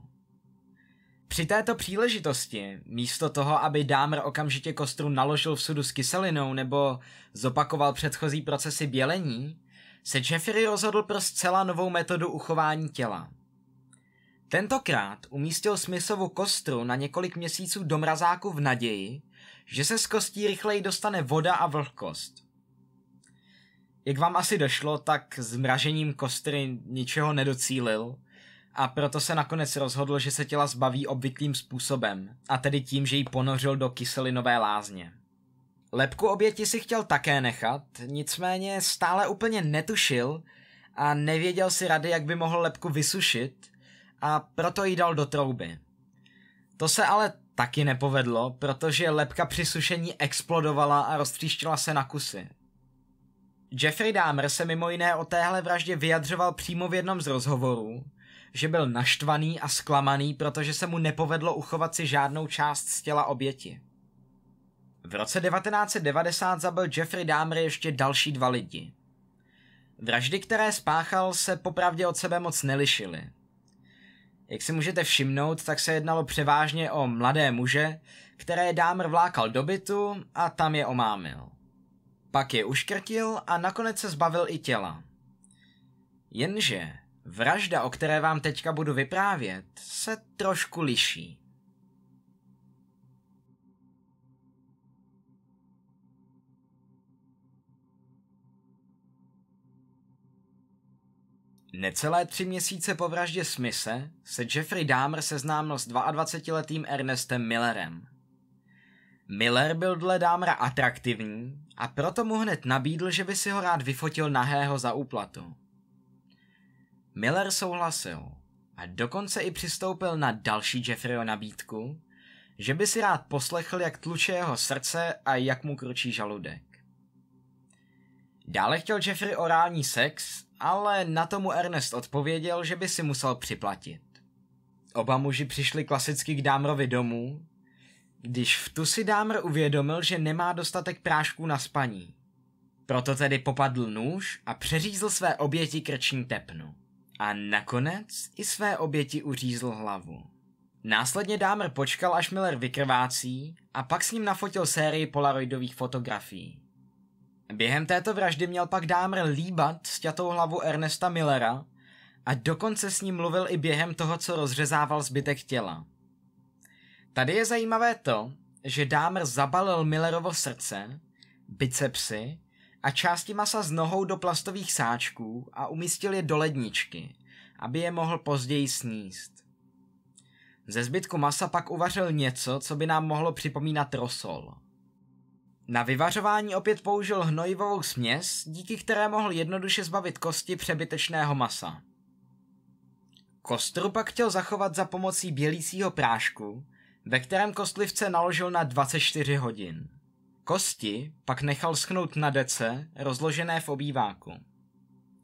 Při této příležitosti, místo toho, aby Dámr okamžitě kostru naložil v sudu s kyselinou nebo zopakoval předchozí procesy bělení, se Jeffrey rozhodl pro zcela novou metodu uchování těla. Tentokrát umístil Smithovu kostru na několik měsíců do mrazáku v naději, že se z kostí rychleji dostane voda a vlhkost. Jak vám asi došlo, tak zmražením kostry ničeho nedocílil a proto se nakonec rozhodl, že se těla zbaví obvyklým způsobem, a tedy tím, že ji ponořil do kyselinové lázně. Lepku oběti si chtěl také nechat, nicméně stále úplně netušil a nevěděl si rady, jak by mohl lepku vysušit a proto ji dal do trouby. To se ale taky nepovedlo, protože lepka při sušení explodovala a roztříštila se na kusy. Jeffrey Dahmer se mimo jiné o téhle vraždě vyjadřoval přímo v jednom z rozhovorů, že byl naštvaný a zklamaný, protože se mu nepovedlo uchovat si žádnou část z těla oběti. V roce 1990 zabil Jeffrey Dahmer ještě další dva lidi. Vraždy, které spáchal, se popravdě od sebe moc nelišily. Jak si můžete všimnout, tak se jednalo převážně o mladé muže, které Dámr vlákal do bytu a tam je omámil. Pak je uškrtil a nakonec se zbavil i těla. Jenže vražda, o které vám teďka budu vyprávět, se trošku liší. Necelé tři měsíce po vraždě Smise se Jeffrey Dahmer seznámil s 22-letým Ernestem Millerem. Miller byl dle Dahmera atraktivní a proto mu hned nabídl, že by si ho rád vyfotil nahého za úplatu. Miller souhlasil a dokonce i přistoupil na další Jeffreyho nabídku, že by si rád poslechl, jak tluče jeho srdce a jak mu kručí žaludek. Dále chtěl Jeffrey orální sex, ale na tomu Ernest odpověděl, že by si musel připlatit. Oba muži přišli klasicky k Dámrovi domů, když v tu si Dámr uvědomil, že nemá dostatek prášků na spaní. Proto tedy popadl nůž a přeřízl své oběti krční tepnu. A nakonec i své oběti uřízl hlavu. Následně Dámr počkal, až Miller vykrvácí a pak s ním nafotil sérii polaroidových fotografií. Během této vraždy měl pak Dámr líbat stětou hlavu Ernesta Millera a dokonce s ním mluvil i během toho, co rozřezával zbytek těla. Tady je zajímavé to, že Dámr zabalil Millerovo srdce, bicepsy a části masa z nohou do plastových sáčků a umístil je do ledničky, aby je mohl později sníst. Ze zbytku masa pak uvařil něco, co by nám mohlo připomínat rosol. Na vyvařování opět použil hnojivovou směs, díky které mohl jednoduše zbavit kosti přebytečného masa. Kostru pak chtěl zachovat za pomocí bělícího prášku, ve kterém kostlivce naložil na 24 hodin. Kosti pak nechal schnout na dece, rozložené v obýváku.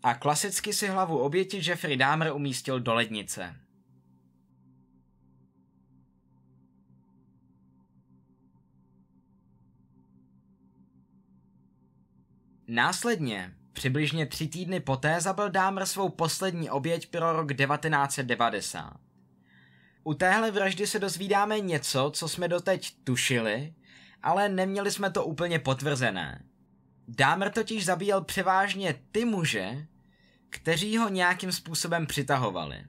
A klasicky si hlavu oběti Jeffrey Dahmer umístil do lednice. Následně, přibližně tři týdny poté, zabil Dahmer svou poslední oběť pro rok 1990. U téhle vraždy se dozvídáme něco, co jsme doteď tušili, ale neměli jsme to úplně potvrzené. Dámer totiž zabíjel převážně ty muže, kteří ho nějakým způsobem přitahovali.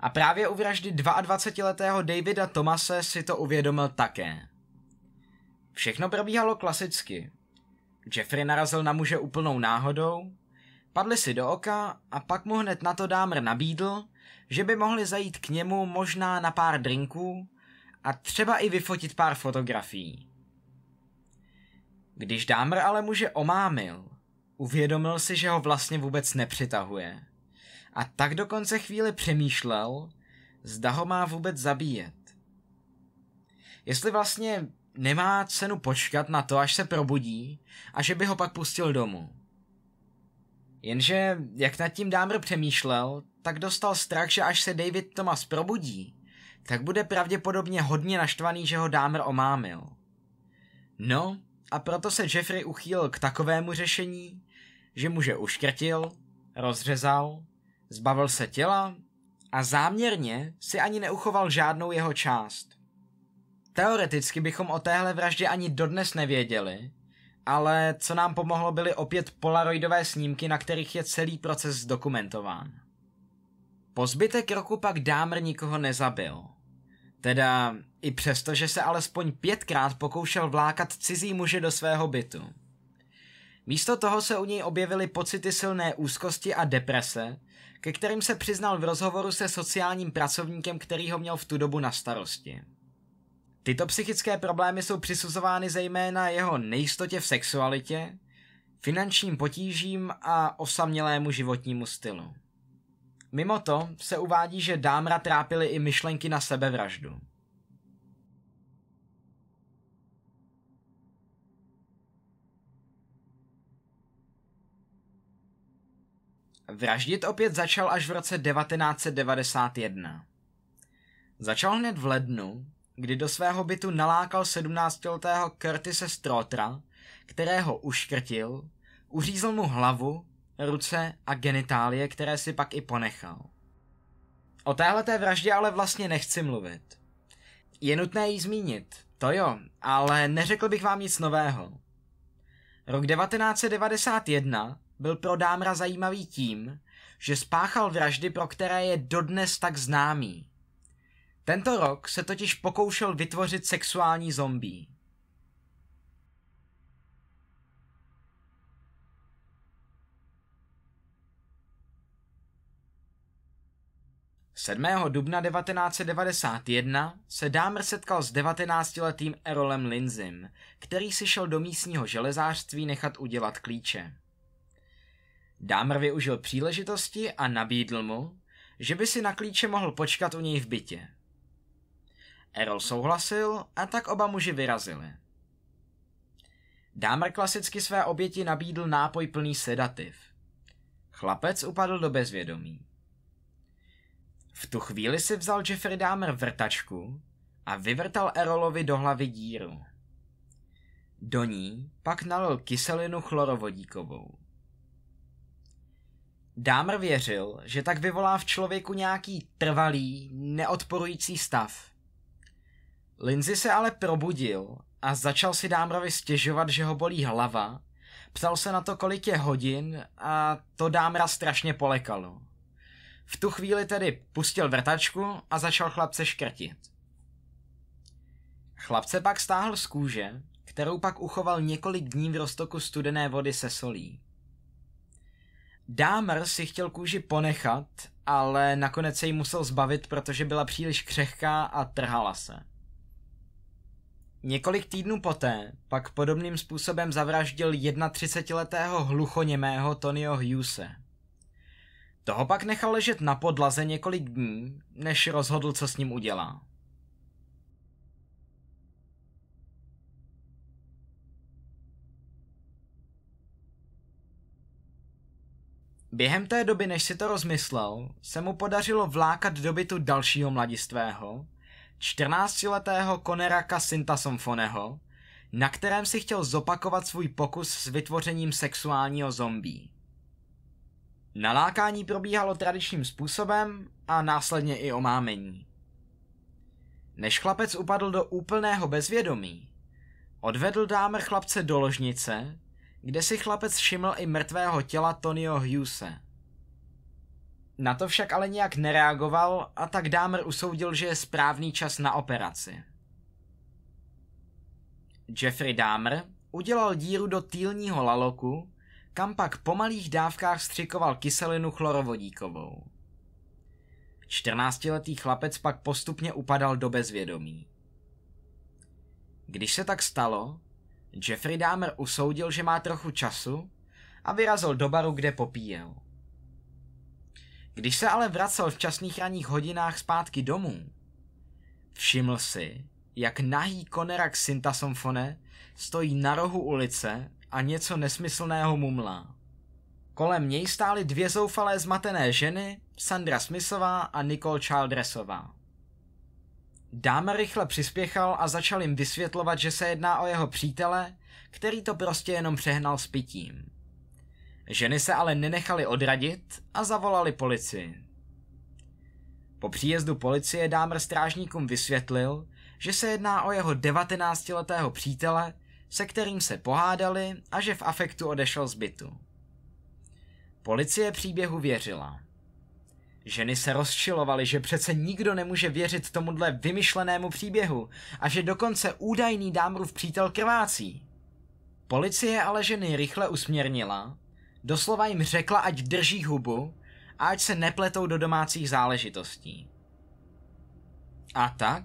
A právě u vraždy 22-letého Davida Tomase si to uvědomil také. Všechno probíhalo klasicky. Jeffrey narazil na muže úplnou náhodou, Padli si do oka a pak mu hned na to Dámr nabídl, že by mohli zajít k němu možná na pár drinků a třeba i vyfotit pár fotografií. Když Dámr ale muže omámil, uvědomil si, že ho vlastně vůbec nepřitahuje. A tak dokonce chvíli přemýšlel, zda ho má vůbec zabíjet. Jestli vlastně nemá cenu počkat na to, až se probudí a že by ho pak pustil domů. Jenže, jak nad tím Dámr přemýšlel, tak dostal strach, že až se David Thomas probudí, tak bude pravděpodobně hodně naštvaný, že ho Dámr omámil. No, a proto se Jeffrey uchýlil k takovému řešení, že muže uškrtil, rozřezal, zbavil se těla a záměrně si ani neuchoval žádnou jeho část. Teoreticky bychom o téhle vraždě ani dodnes nevěděli, ale co nám pomohlo byly opět polaroidové snímky, na kterých je celý proces zdokumentován. Po zbytek roku pak Dámr nikoho nezabil. Teda i přesto, že se alespoň pětkrát pokoušel vlákat cizí muže do svého bytu. Místo toho se u něj objevily pocity silné úzkosti a deprese, ke kterým se přiznal v rozhovoru se sociálním pracovníkem, který ho měl v tu dobu na starosti. Tyto psychické problémy jsou přisuzovány zejména jeho nejistotě v sexualitě, finančním potížím a osamělému životnímu stylu. Mimo to se uvádí, že Dámra trápily i myšlenky na sebevraždu. Vraždit opět začal až v roce 1991. Začal hned v lednu, kdy do svého bytu nalákal 17-letého Curtise Strotra, kterého uškrtil, uřízl mu hlavu, ruce a genitálie, které si pak i ponechal. O téhleté vraždě ale vlastně nechci mluvit. Je nutné jí zmínit, to jo, ale neřekl bych vám nic nového. Rok 1991 byl pro Dámra zajímavý tím, že spáchal vraždy, pro které je dodnes tak známý. Tento rok se totiž pokoušel vytvořit sexuální zombie. Sedmého dubna 1991 se Dámr setkal s 19-letým Erolem Linzim, který si šel do místního železářství nechat udělat klíče. Dámr využil příležitosti a nabídl mu, že by si na klíče mohl počkat u něj v bytě. Errol souhlasil a tak oba muži vyrazili. Dámr klasicky své oběti nabídl nápoj plný sedativ. Chlapec upadl do bezvědomí. V tu chvíli si vzal Jeffrey Dahmer vrtačku a vyvrtal Errolovi do hlavy díru. Do ní pak nalil kyselinu chlorovodíkovou. Dámr věřil, že tak vyvolá v člověku nějaký trvalý, neodporující stav. Lindsay se ale probudil a začal si Dámrovi stěžovat, že ho bolí hlava, ptal se na to, kolik je hodin a to Dámra strašně polekalo. V tu chvíli tedy pustil vrtačku a začal chlapce škrtit. Chlapce pak stáhl z kůže, kterou pak uchoval několik dní v roztoku studené vody se solí. Dámr si chtěl kůži ponechat, ale nakonec se jí musel zbavit, protože byla příliš křehká a trhala se. Několik týdnů poté pak podobným způsobem zavraždil 31-letého hluchoněmého Tonyho Hughese. Toho pak nechal ležet na podlaze několik dní, než rozhodl, co s ním udělá. Během té doby, než si to rozmyslel, se mu podařilo vlákat do bytu dalšího mladistvého, 14-letého Koneraka Sintasomfoneho, na kterém si chtěl zopakovat svůj pokus s vytvořením sexuálního zombie. Nalákání probíhalo tradičním způsobem a následně i omámení. Než chlapec upadl do úplného bezvědomí, odvedl dámer chlapce do ložnice, kde si chlapec všiml i mrtvého těla Tonyho Hughese. Na to však ale nějak nereagoval a tak Dámer usoudil, že je správný čas na operaci. Jeffrey Dahmer udělal díru do týlního laloku, kam pak po malých dávkách střikoval kyselinu chlorovodíkovou. 14-letý chlapec pak postupně upadal do bezvědomí. Když se tak stalo, Jeffrey Dahmer usoudil, že má trochu času a vyrazil do baru, kde popíjel. Když se ale vracel v časných ranních hodinách zpátky domů, všiml si, jak nahý konerak Syntasomfone stojí na rohu ulice a něco nesmyslného mumlá. Kolem něj stály dvě zoufalé zmatené ženy, Sandra Smithová a Nicole Childressová. Dáma rychle přispěchal a začal jim vysvětlovat, že se jedná o jeho přítele, který to prostě jenom přehnal s pitím. Ženy se ale nenechali odradit a zavolali policii. Po příjezdu policie Dámr strážníkům vysvětlil, že se jedná o jeho 19-letého přítele, se kterým se pohádali a že v afektu odešel z bytu. Policie příběhu věřila. Ženy se rozčilovaly, že přece nikdo nemůže věřit tomuhle vymyšlenému příběhu a že dokonce údajný Dámrův přítel krvácí. Policie ale ženy rychle usměrnila, doslova jim řekla, ať drží hubu a ať se nepletou do domácích záležitostí. A tak,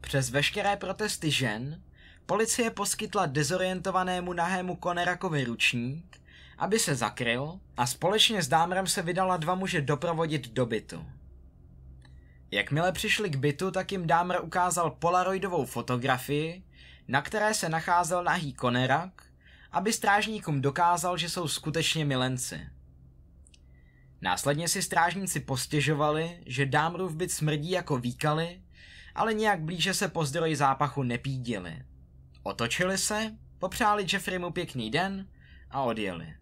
přes veškeré protesty žen, policie poskytla dezorientovanému nahému Konerakovi ručník, aby se zakryl a společně s Dámrem se vydala dva muže doprovodit do bytu. Jakmile přišli k bytu, tak jim Dámr ukázal polaroidovou fotografii, na které se nacházel nahý Konerak, aby strážníkům dokázal, že jsou skutečně milenci. Následně si strážníci postěžovali, že Dámrův byt smrdí jako výkaly, ale nějak blíže se po zdroji zápachu nepídili. Otočili se, popřáli Jeffreymu pěkný den a odjeli.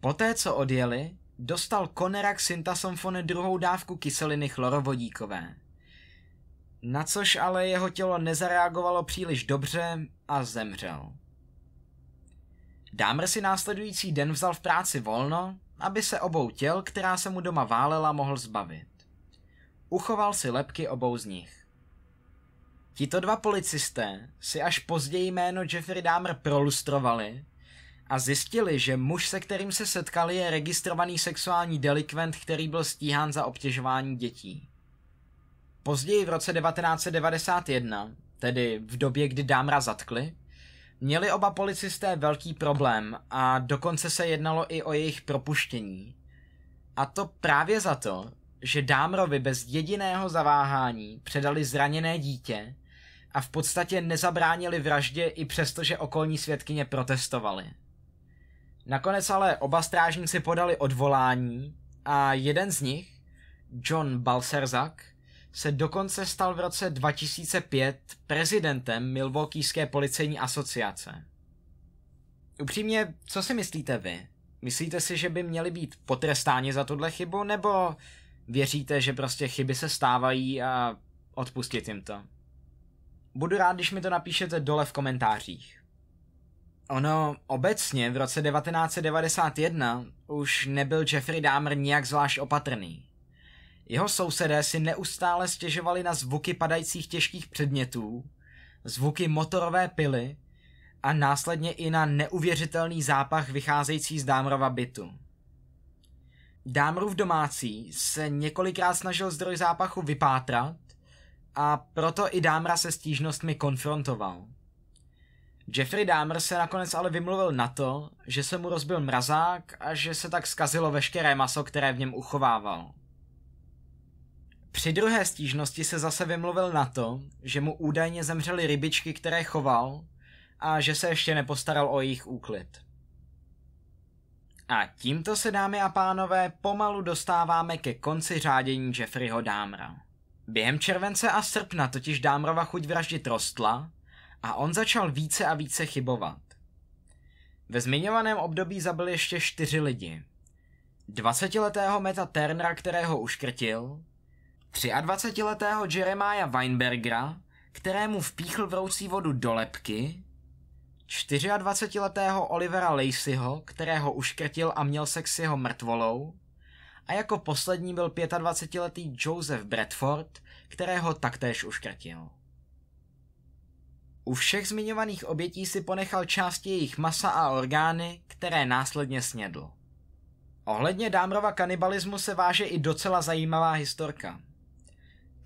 Poté, co odjeli, dostal Konerak Syntasomfone druhou dávku kyseliny chlorovodíkové. Na což ale jeho tělo nezareagovalo příliš dobře a zemřel. Dámr si následující den vzal v práci volno, aby se obou těl, která se mu doma válela, mohl zbavit. Uchoval si lepky obou z nich. Tito dva policisté si až později jméno Jeffrey Dahmer prolustrovali a zjistili, že muž, se kterým se setkali, je registrovaný sexuální delikvent, který byl stíhán za obtěžování dětí. Později v roce 1991, tedy v době, kdy Dámra zatkli, měli oba policisté velký problém a dokonce se jednalo i o jejich propuštění. A to právě za to, že Dámrovi bez jediného zaváhání předali zraněné dítě a v podstatě nezabránili vraždě i přesto, že okolní svědkyně protestovali. Nakonec ale oba strážníci podali odvolání a jeden z nich, John Balserzak, se dokonce stal v roce 2005 prezidentem Milwaukeeské policejní asociace. Upřímně, co si myslíte vy? Myslíte si, že by měli být potrestáni za tuhle chybu, nebo věříte, že prostě chyby se stávají a odpustit jim to? Budu rád, když mi to napíšete dole v komentářích. Ono obecně v roce 1991 už nebyl Jeffrey Dahmer nijak zvlášť opatrný. Jeho sousedé si neustále stěžovali na zvuky padajících těžkých předmětů, zvuky motorové pily a následně i na neuvěřitelný zápach vycházející z Dámrova bytu. Dámrův domácí se několikrát snažil zdroj zápachu vypátrat a proto i Dámra se stížnostmi konfrontoval. Jeffrey Dahmer se nakonec ale vymluvil na to, že se mu rozbil mrazák a že se tak skazilo veškeré maso, které v něm uchovával. Při druhé stížnosti se zase vymluvil na to, že mu údajně zemřely rybičky, které choval a že se ještě nepostaral o jejich úklid. A tímto se, dámy a pánové, pomalu dostáváme ke konci řádění Jeffreyho Dámra. Během července a srpna totiž Dámrova chuť vraždit rostla a on začal více a více chybovat. Ve zmiňovaném období zabil ještě čtyři lidi. 20-letého Meta Turnera, kterého uškrtil, 23-letého Jeremiah Weinbergera, kterému vpíchl vroucí vodu do lepky, 24-letého Olivera Laceyho, kterého uškrtil a měl sex s jeho mrtvolou, a jako poslední byl 25-letý Joseph Bradford, kterého taktéž uškrtil. U všech zmiňovaných obětí si ponechal části jejich masa a orgány, které následně snědl. Ohledně Dámrova kanibalismu se váže i docela zajímavá historka.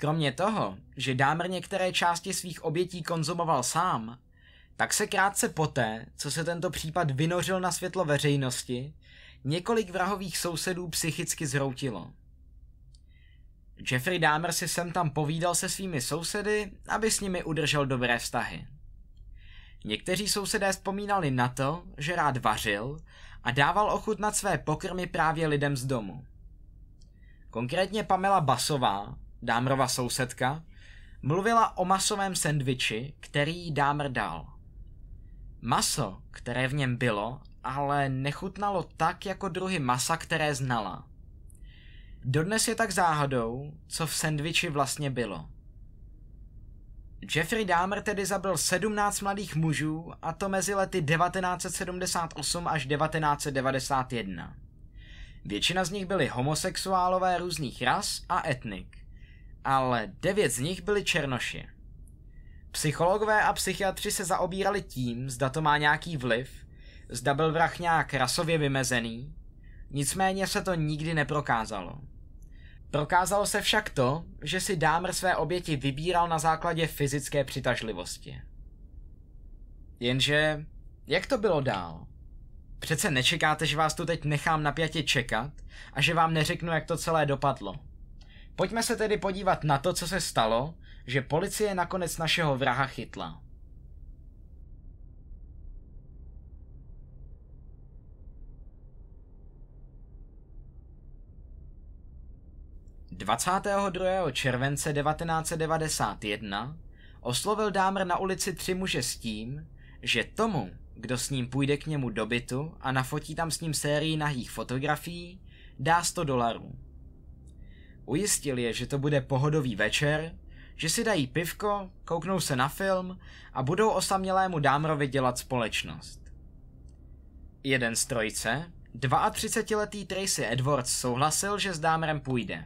Kromě toho, že Dámr některé části svých obětí konzumoval sám, tak se krátce poté, co se tento případ vynořil na světlo veřejnosti, několik vrahových sousedů psychicky zhroutilo. Jeffrey Dahmer si sem tam povídal se svými sousedy, aby s nimi udržel dobré vztahy. Někteří sousedé vzpomínali na to, že rád vařil a dával ochutnat své pokrmy právě lidem z domu. Konkrétně Pamela Basová, Dámrova sousedka, mluvila o masovém sendviči, který Dámr dal. Maso, které v něm bylo, ale nechutnalo tak jako druhy masa, které znala. Dodnes je tak záhadou, co v sendviči vlastně bylo. Jeffrey Dahmer tedy zabil 17 mladých mužů, a to mezi lety 1978 až 1991. Většina z nich byli homosexuálové různých ras a etnik, ale devět z nich byli černoši. Psychologové a psychiatři se zaobírali tím, zda to má nějaký vliv, zda byl vrah nějak rasově vymezený, nicméně se to nikdy neprokázalo. Prokázalo se však to, že si Dámr své oběti vybíral na základě fyzické přitažlivosti. Jenže, jak to bylo dál? Přece nečekáte, že vás tu teď nechám napjatě čekat a že vám neřeknu, jak to celé dopadlo. Pojďme se tedy podívat na to, co se stalo, že policie nakonec našeho vraha chytla. 22. července 1991 oslovil Dámr na ulici tři muže s tím, že tomu, kdo s ním půjde k němu do bytu a nafotí tam s ním sérii nahých fotografií, dá 100 dolarů. Ujistil je, že to bude pohodový večer, že si dají pivko, kouknou se na film a budou osamělému Dámrovi dělat společnost. Jeden z trojce, 32-letý Tracy Edwards souhlasil, že s Dámrem půjde.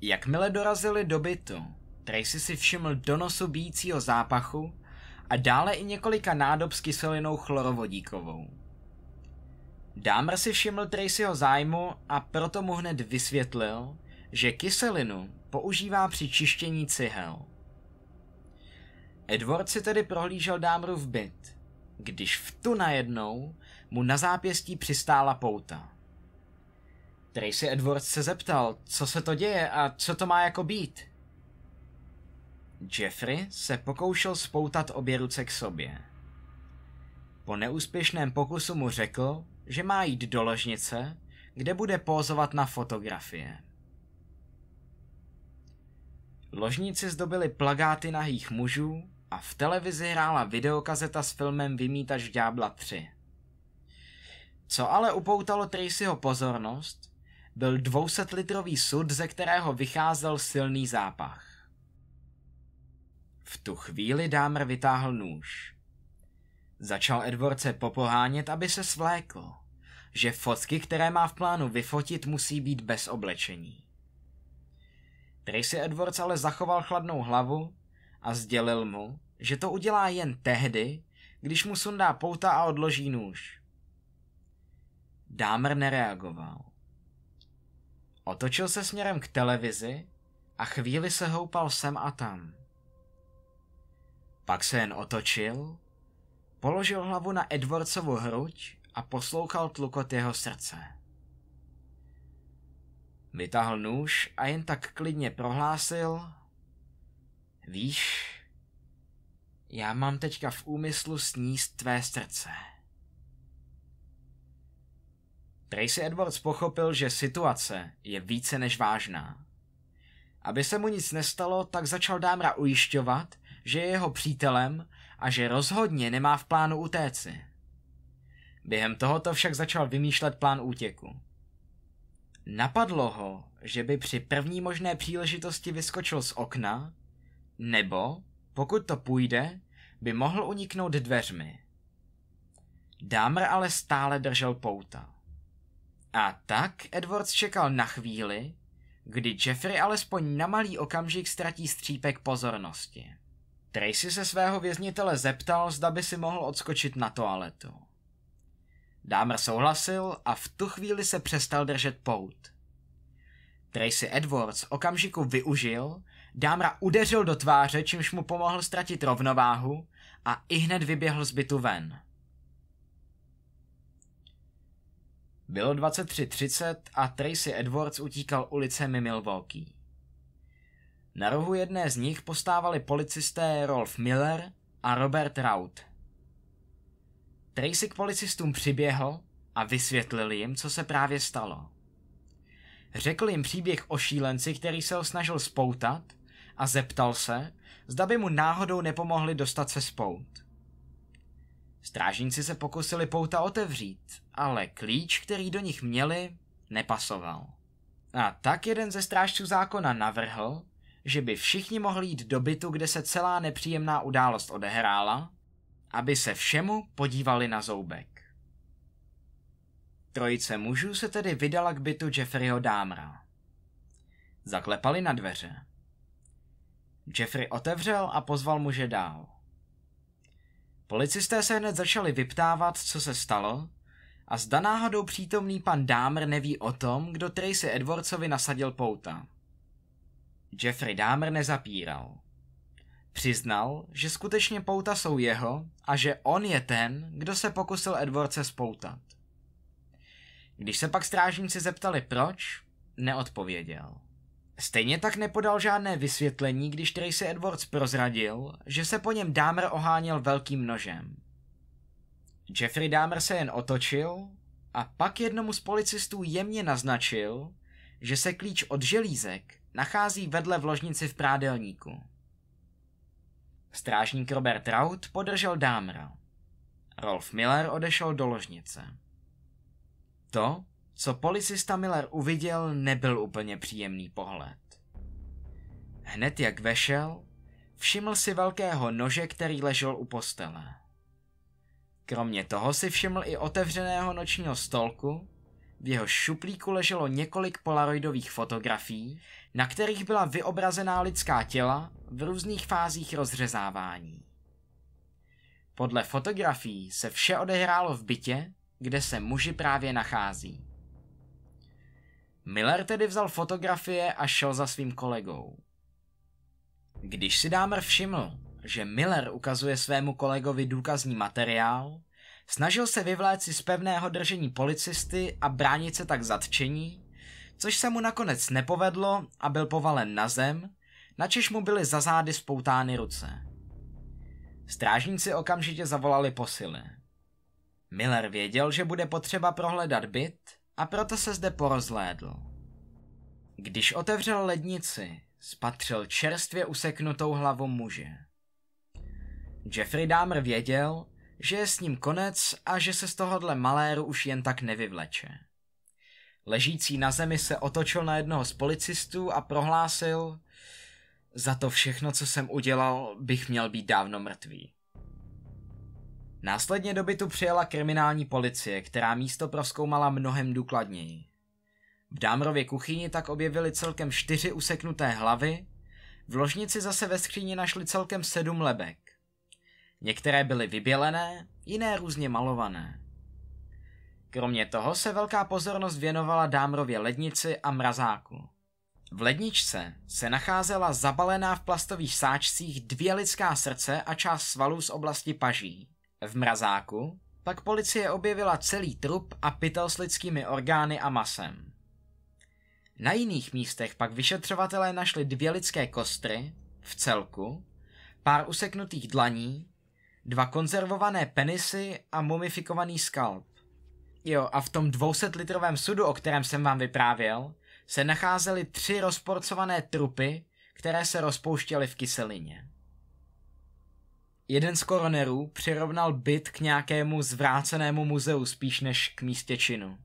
Jakmile dorazili do bytu, Tracy si všiml do nosu bíjícího zápachu a dále i několika nádob s kyselinou chlorovodíkovou. Dámr si všiml Tracyho zájmu a proto mu hned vysvětlil, že kyselinu používá při čištění cihel. Edward si tedy prohlížel Dámru v byt, když v tu najednou mu na zápěstí přistála pouta. Tracy Edwards se zeptal, co se to děje a co to má jako být. Jeffrey se pokoušel spoutat obě ruce k sobě. Po neúspěšném pokusu mu řekl, že má jít do ložnice, kde bude pózovat na fotografie. Ložníci zdobili plagáty nahých mužů a v televizi hrála videokazeta s filmem Vymítač ďábla 3. Co ale upoutalo Tracyho pozornost, byl 200-litrový sud, ze kterého vycházel silný zápach. V tu chvíli Dámr vytáhl nůž. Začal Edward se popohánět, aby se svlékl, že fotky, které má v plánu vyfotit, musí být bez oblečení. Tracy Edwards ale zachoval chladnou hlavu a sdělil mu, že to udělá jen tehdy, když mu sundá pouta a odloží nůž. Dámr nereagoval. Otočil se směrem k televizi a chvíli se houpal sem a tam. Pak se jen otočil, položil hlavu na Edwardsovu hruď a poslouchal tlukot jeho srdce. Vytáhl nůž a jen tak klidně prohlásil Víš, já mám teďka v úmyslu sníst tvé srdce. Tracy Edwards pochopil, že situace je více než vážná. Aby se mu nic nestalo, tak začal Dámra ujišťovat, že je jeho přítelem a že rozhodně nemá v plánu utéci. Během tohoto však začal vymýšlet plán útěku. Napadlo ho, že by při první možné příležitosti vyskočil z okna, nebo, pokud to půjde, by mohl uniknout dveřmi. Dámr ale stále držel pouta. A tak Edwards čekal na chvíli, kdy Jeffrey alespoň na malý okamžik ztratí střípek pozornosti. Tracy se svého věznitele zeptal, zda by si mohl odskočit na toaletu. Dámer souhlasil a v tu chvíli se přestal držet pout. Tracy Edwards okamžiku využil, Dámra udeřil do tváře, čímž mu pomohl ztratit rovnováhu a i hned vyběhl z bytu ven. Bylo 23.30 a Tracy Edwards utíkal ulicemi Milwaukee. Na rohu jedné z nich postávali policisté Rolf Miller a Robert Raut. Tracy k policistům přiběhl a vysvětlil jim, co se právě stalo. Řekl jim příběh o šílenci, který se ho snažil spoutat a zeptal se, zda by mu náhodou nepomohli dostat se spout. Strážníci se pokusili pouta otevřít, ale klíč, který do nich měli, nepasoval. A tak jeden ze strážců zákona navrhl, že by všichni mohli jít do bytu, kde se celá nepříjemná událost odehrála, aby se všemu podívali na zoubek. Trojice mužů se tedy vydala k bytu Jeffreyho Dámra. Zaklepali na dveře. Jeffrey otevřel a pozval muže dál. Policisté se hned začali vyptávat, co se stalo, a zda náhodou přítomný pan Dámr neví o tom, kdo Tracy Edwardsovi nasadil pouta. Jeffrey Dámr nezapíral. Přiznal, že skutečně pouta jsou jeho a že on je ten, kdo se pokusil Edwardse spoutat. Když se pak strážníci zeptali proč, neodpověděl. Stejně tak nepodal žádné vysvětlení, když Tracy Edwards prozradil, že se po něm Dámer oháněl velkým nožem. Jeffrey Dámer se jen otočil a pak jednomu z policistů jemně naznačil, že se klíč od želízek nachází vedle v ložnici v prádelníku. Strážník Robert Raut podržel Dámra. Rolf Miller odešel do ložnice. To, co policista Miller uviděl, nebyl úplně příjemný pohled. Hned jak vešel, všiml si velkého nože, který ležel u postele. Kromě toho si všiml i otevřeného nočního stolku, v jeho šuplíku leželo několik polaroidových fotografií, na kterých byla vyobrazená lidská těla v různých fázích rozřezávání. Podle fotografií se vše odehrálo v bytě, kde se muži právě nachází. Miller tedy vzal fotografie a šel za svým kolegou. Když si Dámer všiml, že Miller ukazuje svému kolegovi důkazní materiál, snažil se vyvléct si z pevného držení policisty a bránit se tak zatčení, což se mu nakonec nepovedlo a byl povalen na zem, načež mu byly za zády spoutány ruce. Strážníci okamžitě zavolali posily. Miller věděl, že bude potřeba prohledat byt a proto se zde porozhlédl. Když otevřel lednici, spatřil čerstvě useknutou hlavu muže. Jeffrey Dahmer věděl, že je s ním konec a že se z tohohle maléru už jen tak nevyvleče. Ležící na zemi se otočil na jednoho z policistů a prohlásil, za to všechno, co jsem udělal, bych měl být dávno mrtvý. Následně do bytu přijela kriminální policie, která místo proskoumala mnohem důkladněji. V Dámrově kuchyni tak objevili celkem čtyři useknuté hlavy, v ložnici zase ve skříni našli celkem sedm lebek. Některé byly vybělené, jiné různě malované. Kromě toho se velká pozornost věnovala Dámrově lednici a mrazáku. V ledničce se nacházela zabalená v plastových sáčcích dvě lidská srdce a část svalů z oblasti paží. V mrazáku pak policie objevila celý trup a pytel s lidskými orgány a masem. Na jiných místech pak vyšetřovatelé našli dvě lidské kostry, v celku, pár useknutých dlaní, dva konzervované penisy a mumifikovaný skalp. Jo, a v tom 200 litrovém sudu, o kterém jsem vám vyprávěl, se nacházely tři rozporcované trupy, které se rozpouštěly v kyselině. Jeden z koronerů přirovnal byt k nějakému zvrácenému muzeu spíš než k místě činu.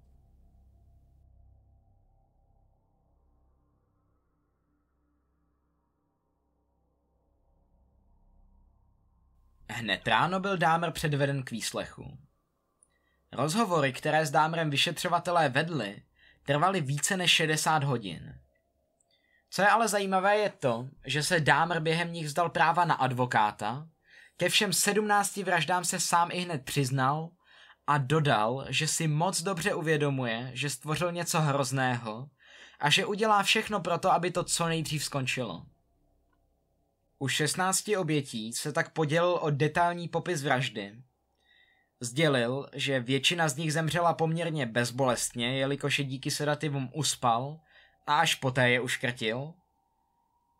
Hned ráno byl Dámer předveden k výslechu. Rozhovory, které s Dámrem vyšetřovatelé vedli, trvaly více než 60 hodin. Co je ale zajímavé je to, že se Dámer během nich vzdal práva na advokáta, ke všem sedmnácti vraždám se sám i hned přiznal a dodal, že si moc dobře uvědomuje, že stvořil něco hrozného a že udělá všechno pro to, aby to co nejdřív skončilo. U 16 obětí se tak podělil o detailní popis vraždy. Sdělil, že většina z nich zemřela poměrně bezbolestně, jelikož je díky sedativům uspal a až poté je uškrtil.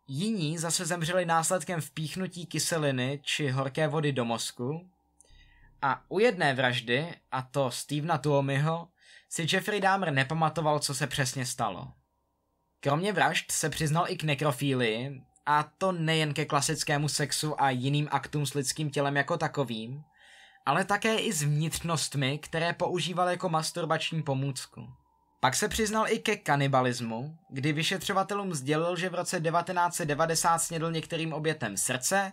Jiní zase zemřeli následkem vpíchnutí kyseliny či horké vody do mozku. A u jedné vraždy, a to Stevena Tuomyho, si Jeffrey Dahmer nepamatoval, co se přesně stalo. Kromě vražd se přiznal i k nekrofílii, a to nejen ke klasickému sexu a jiným aktům s lidským tělem jako takovým, ale také i s vnitřnostmi, které používal jako masturbační pomůcku. Pak se přiznal i ke kanibalismu, kdy vyšetřovatelům sdělil, že v roce 1990 snědl některým obětem srdce,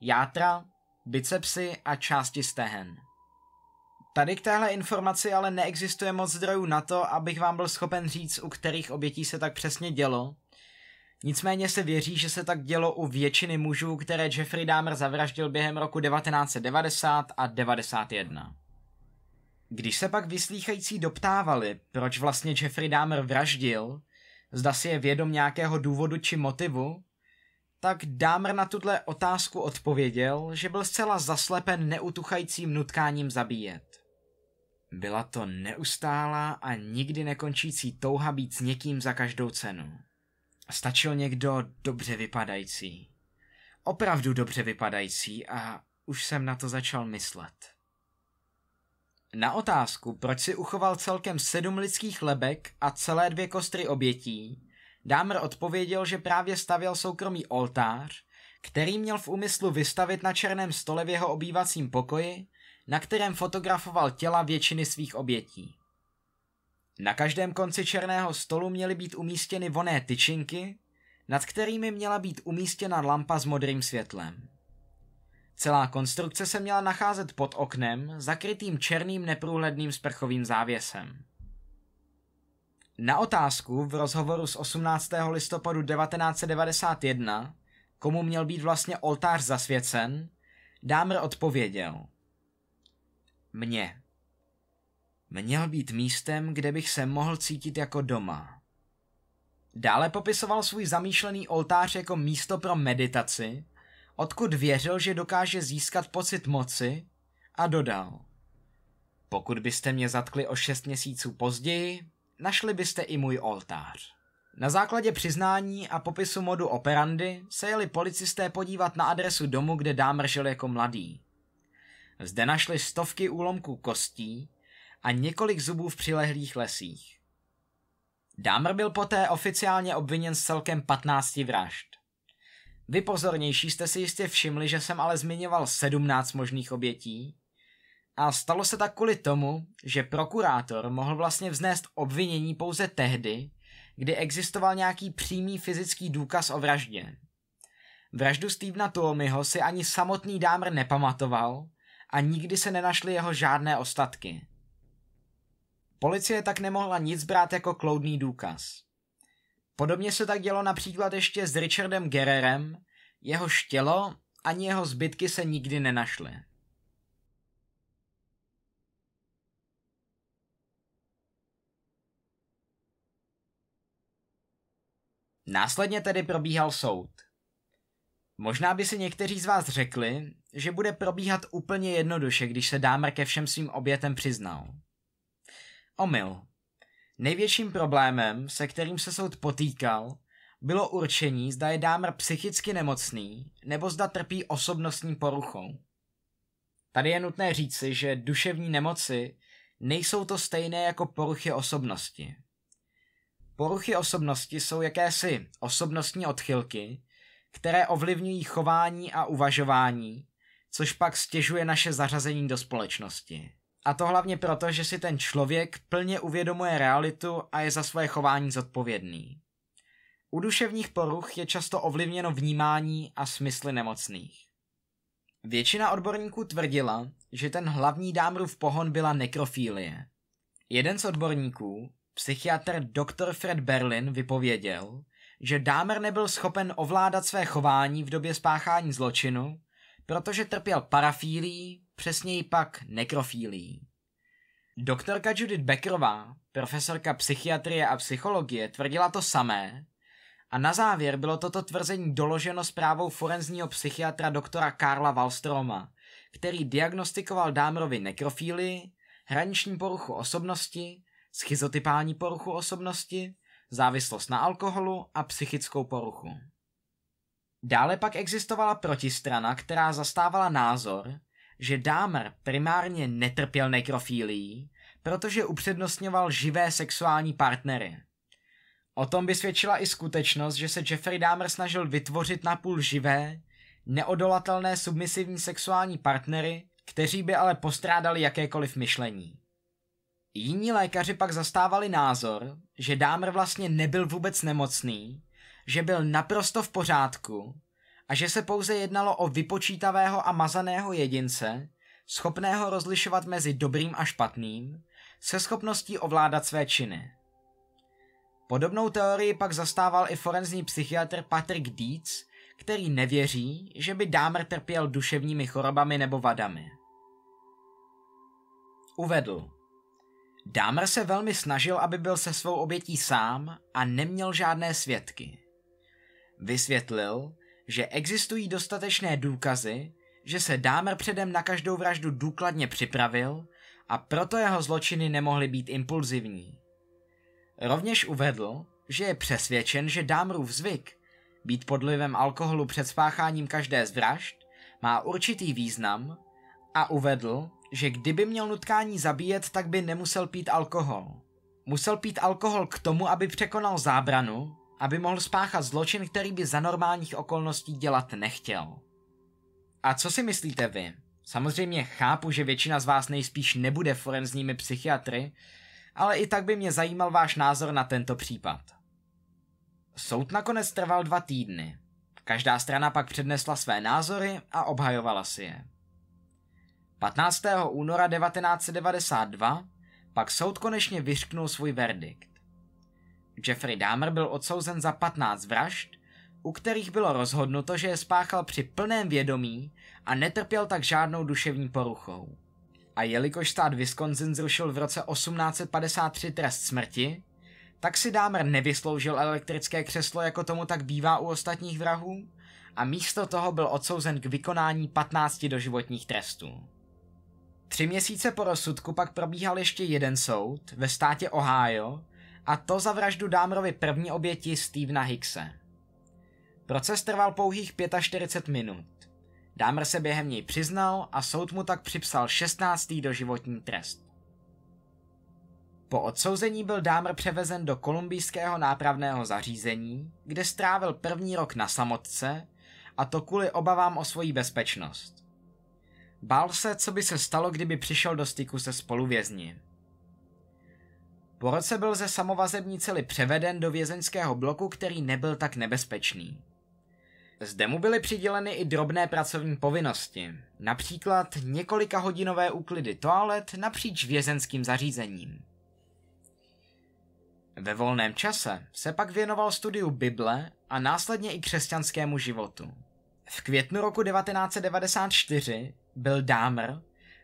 játra, bicepsy a části stehen. Tady k téhle informaci ale neexistuje moc zdrojů na to, abych vám byl schopen říct, u kterých obětí se tak přesně dělo. Nicméně se věří, že se tak dělo u většiny mužů, které Jeffrey Dahmer zavraždil během roku 1990 a 91. Když se pak vyslýchající doptávali, proč vlastně Jeffrey Dahmer vraždil, zda si je vědom nějakého důvodu či motivu, tak Dahmer na tuhle otázku odpověděl, že byl zcela zaslepen neutuchajícím nutkáním zabíjet. Byla to neustálá a nikdy nekončící touha být s někým za každou cenu. Stačil někdo dobře vypadající. Opravdu dobře vypadající a už jsem na to začal myslet. Na otázku, proč si uchoval celkem sedm lidských lebek a celé dvě kostry obětí, Dámr odpověděl, že právě stavěl soukromý oltář, který měl v úmyslu vystavit na černém stole v jeho obývacím pokoji, na kterém fotografoval těla většiny svých obětí. Na každém konci černého stolu měly být umístěny voné tyčinky, nad kterými měla být umístěna lampa s modrým světlem. Celá konstrukce se měla nacházet pod oknem, zakrytým černým neprůhledným sprchovým závěsem. Na otázku v rozhovoru z 18. listopadu 1991, komu měl být vlastně oltář zasvěcen, Dámr odpověděl. Mně. Měl být místem, kde bych se mohl cítit jako doma. Dále popisoval svůj zamýšlený oltář jako místo pro meditaci, odkud věřil, že dokáže získat pocit moci a dodal. Pokud byste mě zatkli o šest měsíců později, našli byste i můj oltář. Na základě přiznání a popisu modu operandy se jeli policisté podívat na adresu domu, kde Dámr žil jako mladý. Zde našli stovky úlomků kostí a několik zubů v přilehlých lesích. Dámr byl poté oficiálně obviněn z celkem 15 vražd. Vy pozornější jste si jistě všimli, že jsem ale zmiňoval 17 možných obětí. A stalo se tak kvůli tomu, že prokurátor mohl vlastně vznést obvinění pouze tehdy, kdy existoval nějaký přímý fyzický důkaz o vraždě. Vraždu Stevena Tuomyho si ani samotný Dámr nepamatoval a nikdy se nenašly jeho žádné ostatky. Policie tak nemohla nic brát jako kloudný důkaz. Podobně se tak dělo například ještě s Richardem Gererem, jeho štělo ani jeho zbytky se nikdy nenašly. Následně tedy probíhal soud. Možná by si někteří z vás řekli, že bude probíhat úplně jednoduše, když se Dámer ke všem svým obětem přiznal. Omyl. Největším problémem, se kterým se soud potýkal, bylo určení, zda je Dámer psychicky nemocný, nebo zda trpí osobnostní poruchou. Tady je nutné říci, že duševní nemoci nejsou to stejné jako poruchy osobnosti. Poruchy osobnosti jsou jakési osobnostní odchylky, které ovlivňují chování a uvažování, což pak stěžuje naše zařazení do společnosti. A to hlavně proto, že si ten člověk plně uvědomuje realitu a je za svoje chování zodpovědný. U duševních poruch je často ovlivněno vnímání a smysly nemocných. Většina odborníků tvrdila, že ten hlavní dámrův pohon byla nekrofílie. Jeden z odborníků, psychiatr Dr. Fred Berlin, vypověděl, že Dámer nebyl schopen ovládat své chování v době spáchání zločinu, protože trpěl parafílí, přesněji pak nekrofílí. Doktorka Judith Beckerová, profesorka psychiatrie a psychologie, tvrdila to samé a na závěr bylo toto tvrzení doloženo zprávou forenzního psychiatra doktora Karla Wallstroma, který diagnostikoval Dámrovi nekrofílii, hraniční poruchu osobnosti, schizotypální poruchu osobnosti, závislost na alkoholu a psychickou poruchu. Dále pak existovala protistrana, která zastávala názor, že Dámer primárně netrpěl nekrofílií, protože upřednostňoval živé sexuální partnery. O tom by svědčila i skutečnost, že se Jeffrey Dahmer snažil vytvořit napůl živé, neodolatelné submisivní sexuální partnery, kteří by ale postrádali jakékoliv myšlení. Jiní lékaři pak zastávali názor, že Dámr vlastně nebyl vůbec nemocný, že byl naprosto v pořádku a že se pouze jednalo o vypočítavého a mazaného jedince, schopného rozlišovat mezi dobrým a špatným, se schopností ovládat své činy. Podobnou teorii pak zastával i forenzní psychiatr Patrick Dietz, který nevěří, že by Dámer trpěl duševními chorobami nebo vadami. Uvedl. Dámer se velmi snažil, aby byl se svou obětí sám a neměl žádné svědky. Vysvětlil, že existují dostatečné důkazy, že se Dámer předem na každou vraždu důkladně připravil a proto jeho zločiny nemohly být impulzivní. Rovněž uvedl, že je přesvědčen, že Dámrův zvyk být podlivem alkoholu před spácháním každé z vražd má určitý význam a uvedl, že kdyby měl nutkání zabíjet, tak by nemusel pít alkohol. Musel pít alkohol k tomu, aby překonal zábranu, aby mohl spáchat zločin, který by za normálních okolností dělat nechtěl. A co si myslíte vy? Samozřejmě chápu, že většina z vás nejspíš nebude forenzními psychiatry, ale i tak by mě zajímal váš názor na tento případ. Soud nakonec trval dva týdny. Každá strana pak přednesla své názory a obhajovala si je. 15. února 1992 pak soud konečně vyřknul svůj verdikt. Jeffrey Dahmer byl odsouzen za 15 vražd, u kterých bylo rozhodnuto, že je spáchal při plném vědomí a netrpěl tak žádnou duševní poruchou. A jelikož stát Wisconsin zrušil v roce 1853 trest smrti, tak si Dahmer nevysloužil elektrické křeslo, jako tomu tak bývá u ostatních vrahů, a místo toho byl odsouzen k vykonání 15 doživotních trestů. Tři měsíce po rozsudku pak probíhal ještě jeden soud ve státě Ohio, a to za vraždu Dámrovi první oběti Stevena Hickse. Proces trval pouhých 45 minut. Dámr se během něj přiznal a soud mu tak připsal 16. doživotní trest. Po odsouzení byl Dámr převezen do kolumbijského nápravného zařízení, kde strávil první rok na samotce, a to kvůli obavám o svoji bezpečnost. Bál se, co by se stalo, kdyby přišel do styku se spoluvězni. Po roce byl ze samovazební cely převeden do vězeňského bloku, který nebyl tak nebezpečný. Zde mu byly přiděleny i drobné pracovní povinnosti, například několika hodinové úklidy toalet napříč vězenským zařízením. Ve volném čase se pak věnoval studiu Bible a následně i křesťanskému životu. V květnu roku 1994 byl Dámr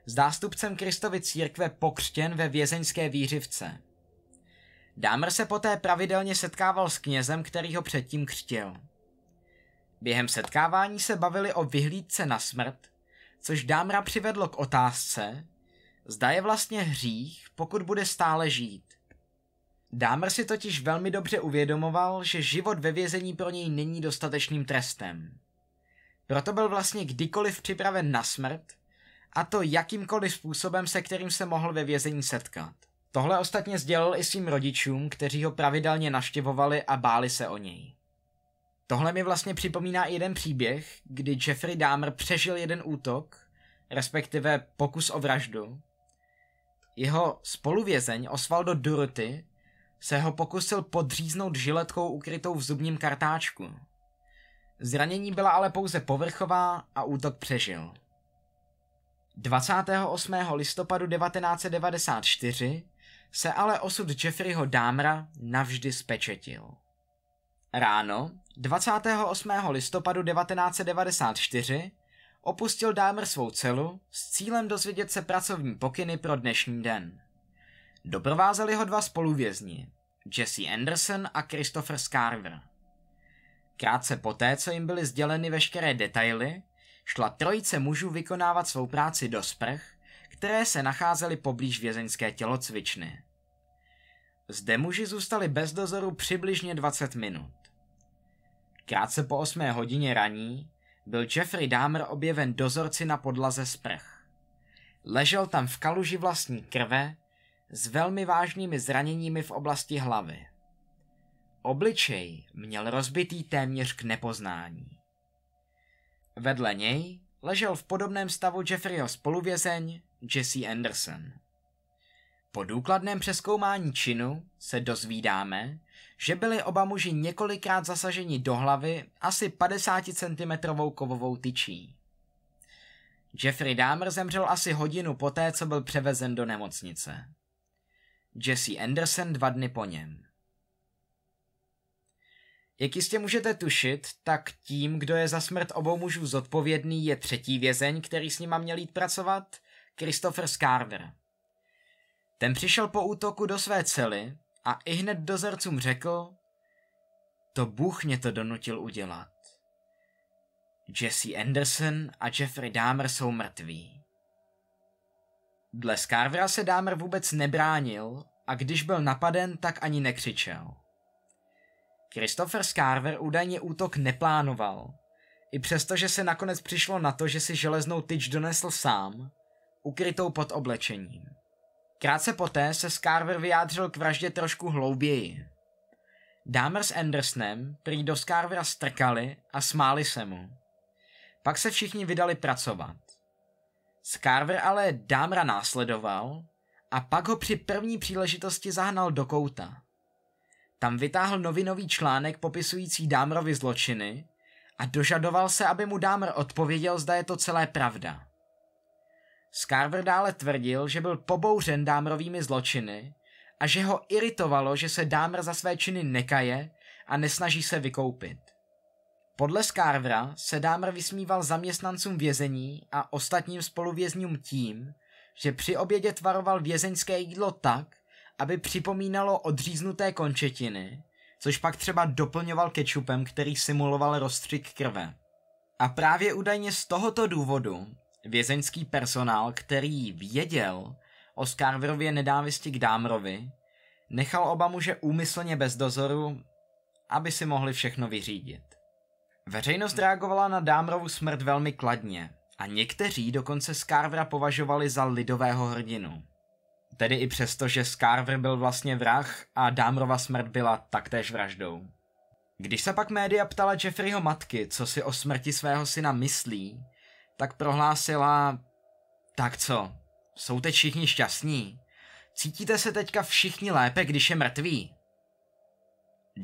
s zástupcem Kristovy církve pokřtěn ve vězeňské výřivce. Dámr se poté pravidelně setkával s knězem, který ho předtím křtil. Během setkávání se bavili o vyhlídce na smrt, což Dámra přivedlo k otázce, zda je vlastně hřích, pokud bude stále žít. Dámr si totiž velmi dobře uvědomoval, že život ve vězení pro něj není dostatečným trestem. Proto byl vlastně kdykoliv připraven na smrt, a to jakýmkoliv způsobem, se kterým se mohl ve vězení setkat. Tohle ostatně sdělil i svým rodičům, kteří ho pravidelně naštěvovali a báli se o něj. Tohle mi vlastně připomíná i jeden příběh, kdy Jeffrey Dahmer přežil jeden útok, respektive pokus o vraždu. Jeho spoluvězeň Osvaldo Duruty se ho pokusil podříznout žiletkou ukrytou v zubním kartáčku. Zranění byla ale pouze povrchová a útok přežil. 28. listopadu 1994 se ale osud Jeffreyho Dámra navždy spečetil. Ráno 28. listopadu 1994 opustil Dahmer svou celu s cílem dozvědět se pracovní pokyny pro dnešní den. Doprovázeli ho dva spoluvězni, Jesse Anderson a Christopher Scarver. Krátce poté, co jim byly sděleny veškeré detaily, šla trojice mužů vykonávat svou práci do sprch, které se nacházely poblíž vězeňské tělocvičny. Zde muži zůstali bez dozoru přibližně 20 minut. Krátce po 8 hodině raní byl Jeffrey Dahmer objeven dozorci na podlaze sprch. Ležel tam v kaluži vlastní krve s velmi vážnými zraněními v oblasti hlavy. Obličej měl rozbitý téměř k nepoznání. Vedle něj ležel v podobném stavu Jeffreyho spoluvězeň Jesse Anderson. Po důkladném přeskoumání činu se dozvídáme, že byli oba muži několikrát zasaženi do hlavy asi 50 cm kovovou tyčí. Jeffrey Dahmer zemřel asi hodinu poté, co byl převezen do nemocnice. Jesse Anderson dva dny po něm. Jak jistě můžete tušit, tak tím, kdo je za smrt obou mužů zodpovědný, je třetí vězeň, který s nima měl jít pracovat, Christopher Scarver. Ten přišel po útoku do své cely a i hned dozorcům řekl, to Bůh mě to donutil udělat. Jesse Anderson a Jeffrey Dahmer jsou mrtví. Dle Scarvera se Dahmer vůbec nebránil a když byl napaden, tak ani nekřičel. Christopher Scarver údajně útok neplánoval, i přesto, že se nakonec přišlo na to, že si železnou tyč donesl sám, ukrytou pod oblečením. Krátce poté se Scarver vyjádřil k vraždě trošku hlouběji. Dámer s Andersonem prý do Scarvera strkali a smáli se mu. Pak se všichni vydali pracovat. Scarver ale Dámra následoval a pak ho při první příležitosti zahnal do kouta. Tam vytáhl novinový článek popisující Dámrovi zločiny a dožadoval se, aby mu Dámr odpověděl, zda je to celé pravda. Scarver dále tvrdil, že byl pobouřen Dámrovými zločiny a že ho iritovalo, že se Dámr za své činy nekaje a nesnaží se vykoupit. Podle Scarvera se Dámr vysmíval zaměstnancům vězení a ostatním spoluvězňům tím, že při obědě tvaroval vězeňské jídlo tak, aby připomínalo odříznuté končetiny, což pak třeba doplňoval kečupem, který simuloval rozstřik krve. A právě údajně z tohoto důvodu vězeňský personál, který věděl o Scarverově nedávisti k Dámrovi, nechal oba muže úmyslně bez dozoru, aby si mohli všechno vyřídit. Veřejnost reagovala na Dámrovu smrt velmi kladně a někteří dokonce Scarvera považovali za lidového hrdinu. Tedy i přesto, že Scarver byl vlastně vrah a Dámrova smrt byla taktéž vraždou. Když se pak média ptala Jeffreyho matky, co si o smrti svého syna myslí, tak prohlásila, tak co, jsou teď všichni šťastní? Cítíte se teďka všichni lépe, když je mrtvý?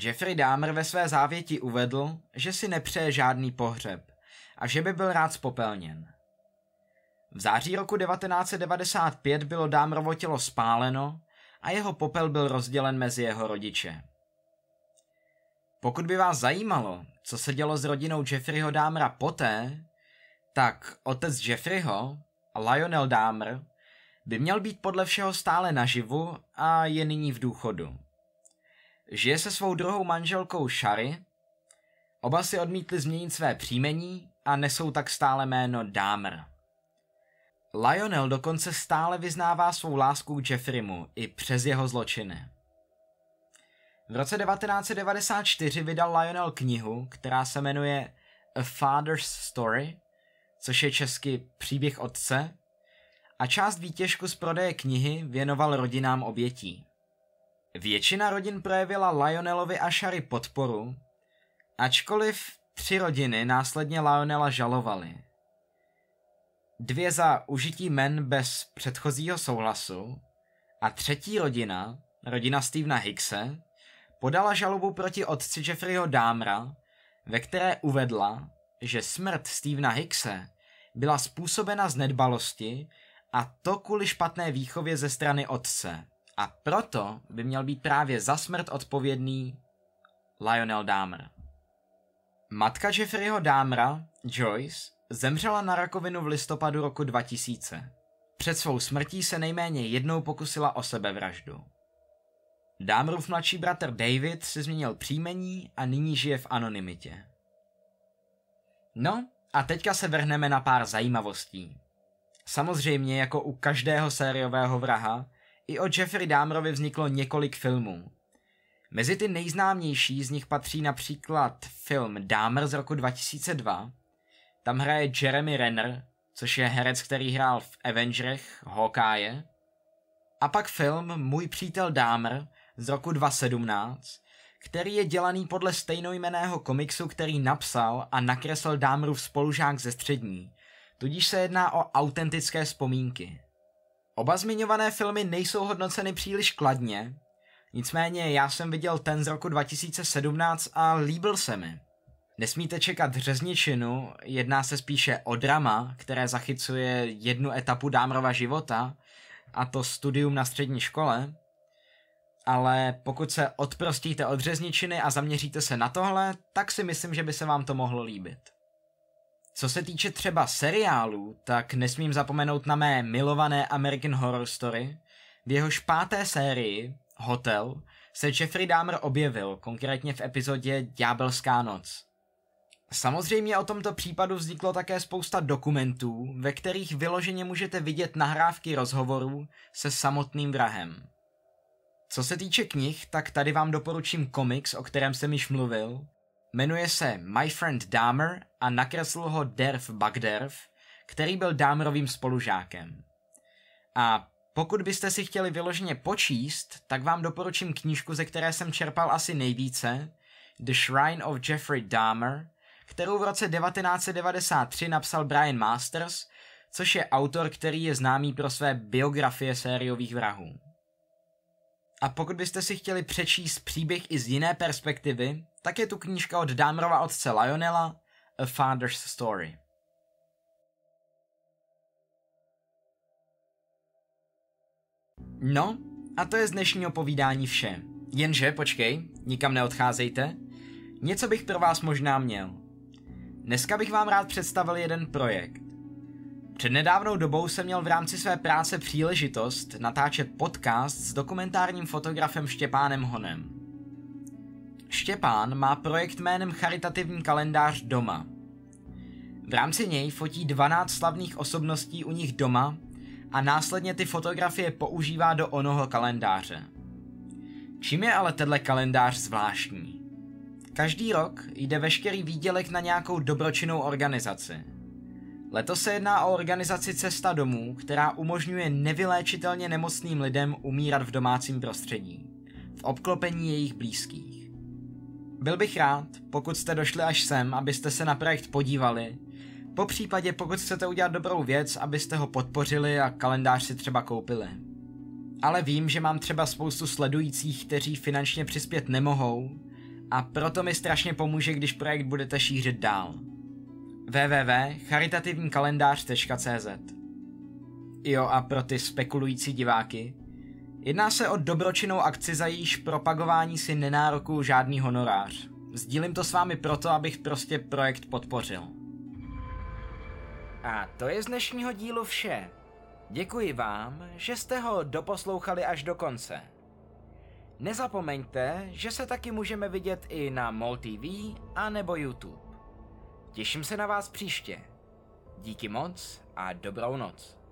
Jeffrey Dahmer ve své závěti uvedl, že si nepřeje žádný pohřeb a že by byl rád spopelněn. V září roku 1995 bylo Dahmerovo tělo spáleno a jeho popel byl rozdělen mezi jeho rodiče. Pokud by vás zajímalo, co se dělo s rodinou Jeffreyho Dahmera poté, tak otec Jeffreyho, Lionel Dahmer, by měl být podle všeho stále naživu a je nyní v důchodu. Žije se svou druhou manželkou Shari, oba si odmítli změnit své příjmení a nesou tak stále jméno Dahmer. Lionel dokonce stále vyznává svou lásku k Jeffreymu i přes jeho zločiny. V roce 1994 vydal Lionel knihu, která se jmenuje A Father's Story, což je česky Příběh otce, a část výtěžku z prodeje knihy věnoval rodinám obětí. Většina rodin projevila Lionelovi a Shari podporu, ačkoliv tři rodiny následně Lionela žalovali. Dvě za užití men bez předchozího souhlasu a třetí rodina, rodina Stevena Hickse, podala žalobu proti otci Jeffreyho Dámra, ve které uvedla, že smrt Stevena Hickse byla způsobena z nedbalosti a to kvůli špatné výchově ze strany otce. A proto by měl být právě za smrt odpovědný Lionel Dahmer. Matka Jeffreyho Dahmera, Joyce, zemřela na rakovinu v listopadu roku 2000. Před svou smrtí se nejméně jednou pokusila o sebevraždu. Dahmerův mladší bratr David si změnil příjmení a nyní žije v anonymitě. No, a teďka se vrhneme na pár zajímavostí. Samozřejmě, jako u každého sériového vraha, i o Jeffrey Dahmerovi vzniklo několik filmů. Mezi ty nejznámější z nich patří například film Dahmer z roku 2002. Tam hraje Jeremy Renner, což je herec, který hrál v Avengerech Hawkeye. A pak film Můj přítel Dahmer z roku 2017, který je dělaný podle stejnojmeného komiksu, který napsal a nakreslil Dahmerův spolužák ze střední, tudíž se jedná o autentické vzpomínky. Oba zmiňované filmy nejsou hodnoceny příliš kladně, nicméně já jsem viděl ten z roku 2017 a líbil se mi. Nesmíte čekat řezničinu, jedná se spíše o drama, které zachycuje jednu etapu Dámrova života, a to studium na střední škole, ale pokud se odprostíte od řezničiny a zaměříte se na tohle, tak si myslím, že by se vám to mohlo líbit. Co se týče třeba seriálů, tak nesmím zapomenout na mé milované American Horror Story. V jehož páté sérii, Hotel, se Jeffrey Dahmer objevil, konkrétně v epizodě Ďábelská noc. Samozřejmě o tomto případu vzniklo také spousta dokumentů, ve kterých vyloženě můžete vidět nahrávky rozhovorů se samotným vrahem. Co se týče knih, tak tady vám doporučím komiks, o kterém jsem již mluvil. Jmenuje se My Friend Dahmer a nakresl ho Derf Bagderf, který byl Dahmerovým spolužákem. A pokud byste si chtěli vyloženě počíst, tak vám doporučím knížku, ze které jsem čerpal asi nejvíce, The Shrine of Jeffrey Dahmer, kterou v roce 1993 napsal Brian Masters, což je autor, který je známý pro své biografie sériových vrahů. A pokud byste si chtěli přečíst příběh i z jiné perspektivy, tak je tu knížka od Dámrova otce Lionela A Father's Story. No, a to je z dnešního povídání vše. Jenže, počkej, nikam neodcházejte. Něco bych pro vás možná měl. Dneska bych vám rád představil jeden projekt. Před nedávnou dobou jsem měl v rámci své práce příležitost natáčet podcast s dokumentárním fotografem Štěpánem Honem. Štěpán má projekt jménem Charitativní kalendář doma. V rámci něj fotí 12 slavných osobností u nich doma a následně ty fotografie používá do onoho kalendáře. Čím je ale tenhle kalendář zvláštní? Každý rok jde veškerý výdělek na nějakou dobročinnou organizaci – Letos se jedná o organizaci Cesta domů, která umožňuje nevyléčitelně nemocným lidem umírat v domácím prostředí, v obklopení jejich blízkých. Byl bych rád, pokud jste došli až sem, abyste se na projekt podívali, po případě pokud chcete udělat dobrou věc, abyste ho podpořili a kalendář si třeba koupili. Ale vím, že mám třeba spoustu sledujících, kteří finančně přispět nemohou a proto mi strašně pomůže, když projekt budete šířit dál www.charitativníkalendář.cz Jo a pro ty spekulující diváky, jedná se o dobročinnou akci, za jejíž propagování si nenárokuju žádný honorář. Sdílím to s vámi proto, abych prostě projekt podpořil. A to je z dnešního dílu vše. Děkuji vám, že jste ho doposlouchali až do konce. Nezapomeňte, že se taky můžeme vidět i na MOL TV a nebo YouTube. Těším se na vás příště. Díky moc a dobrou noc.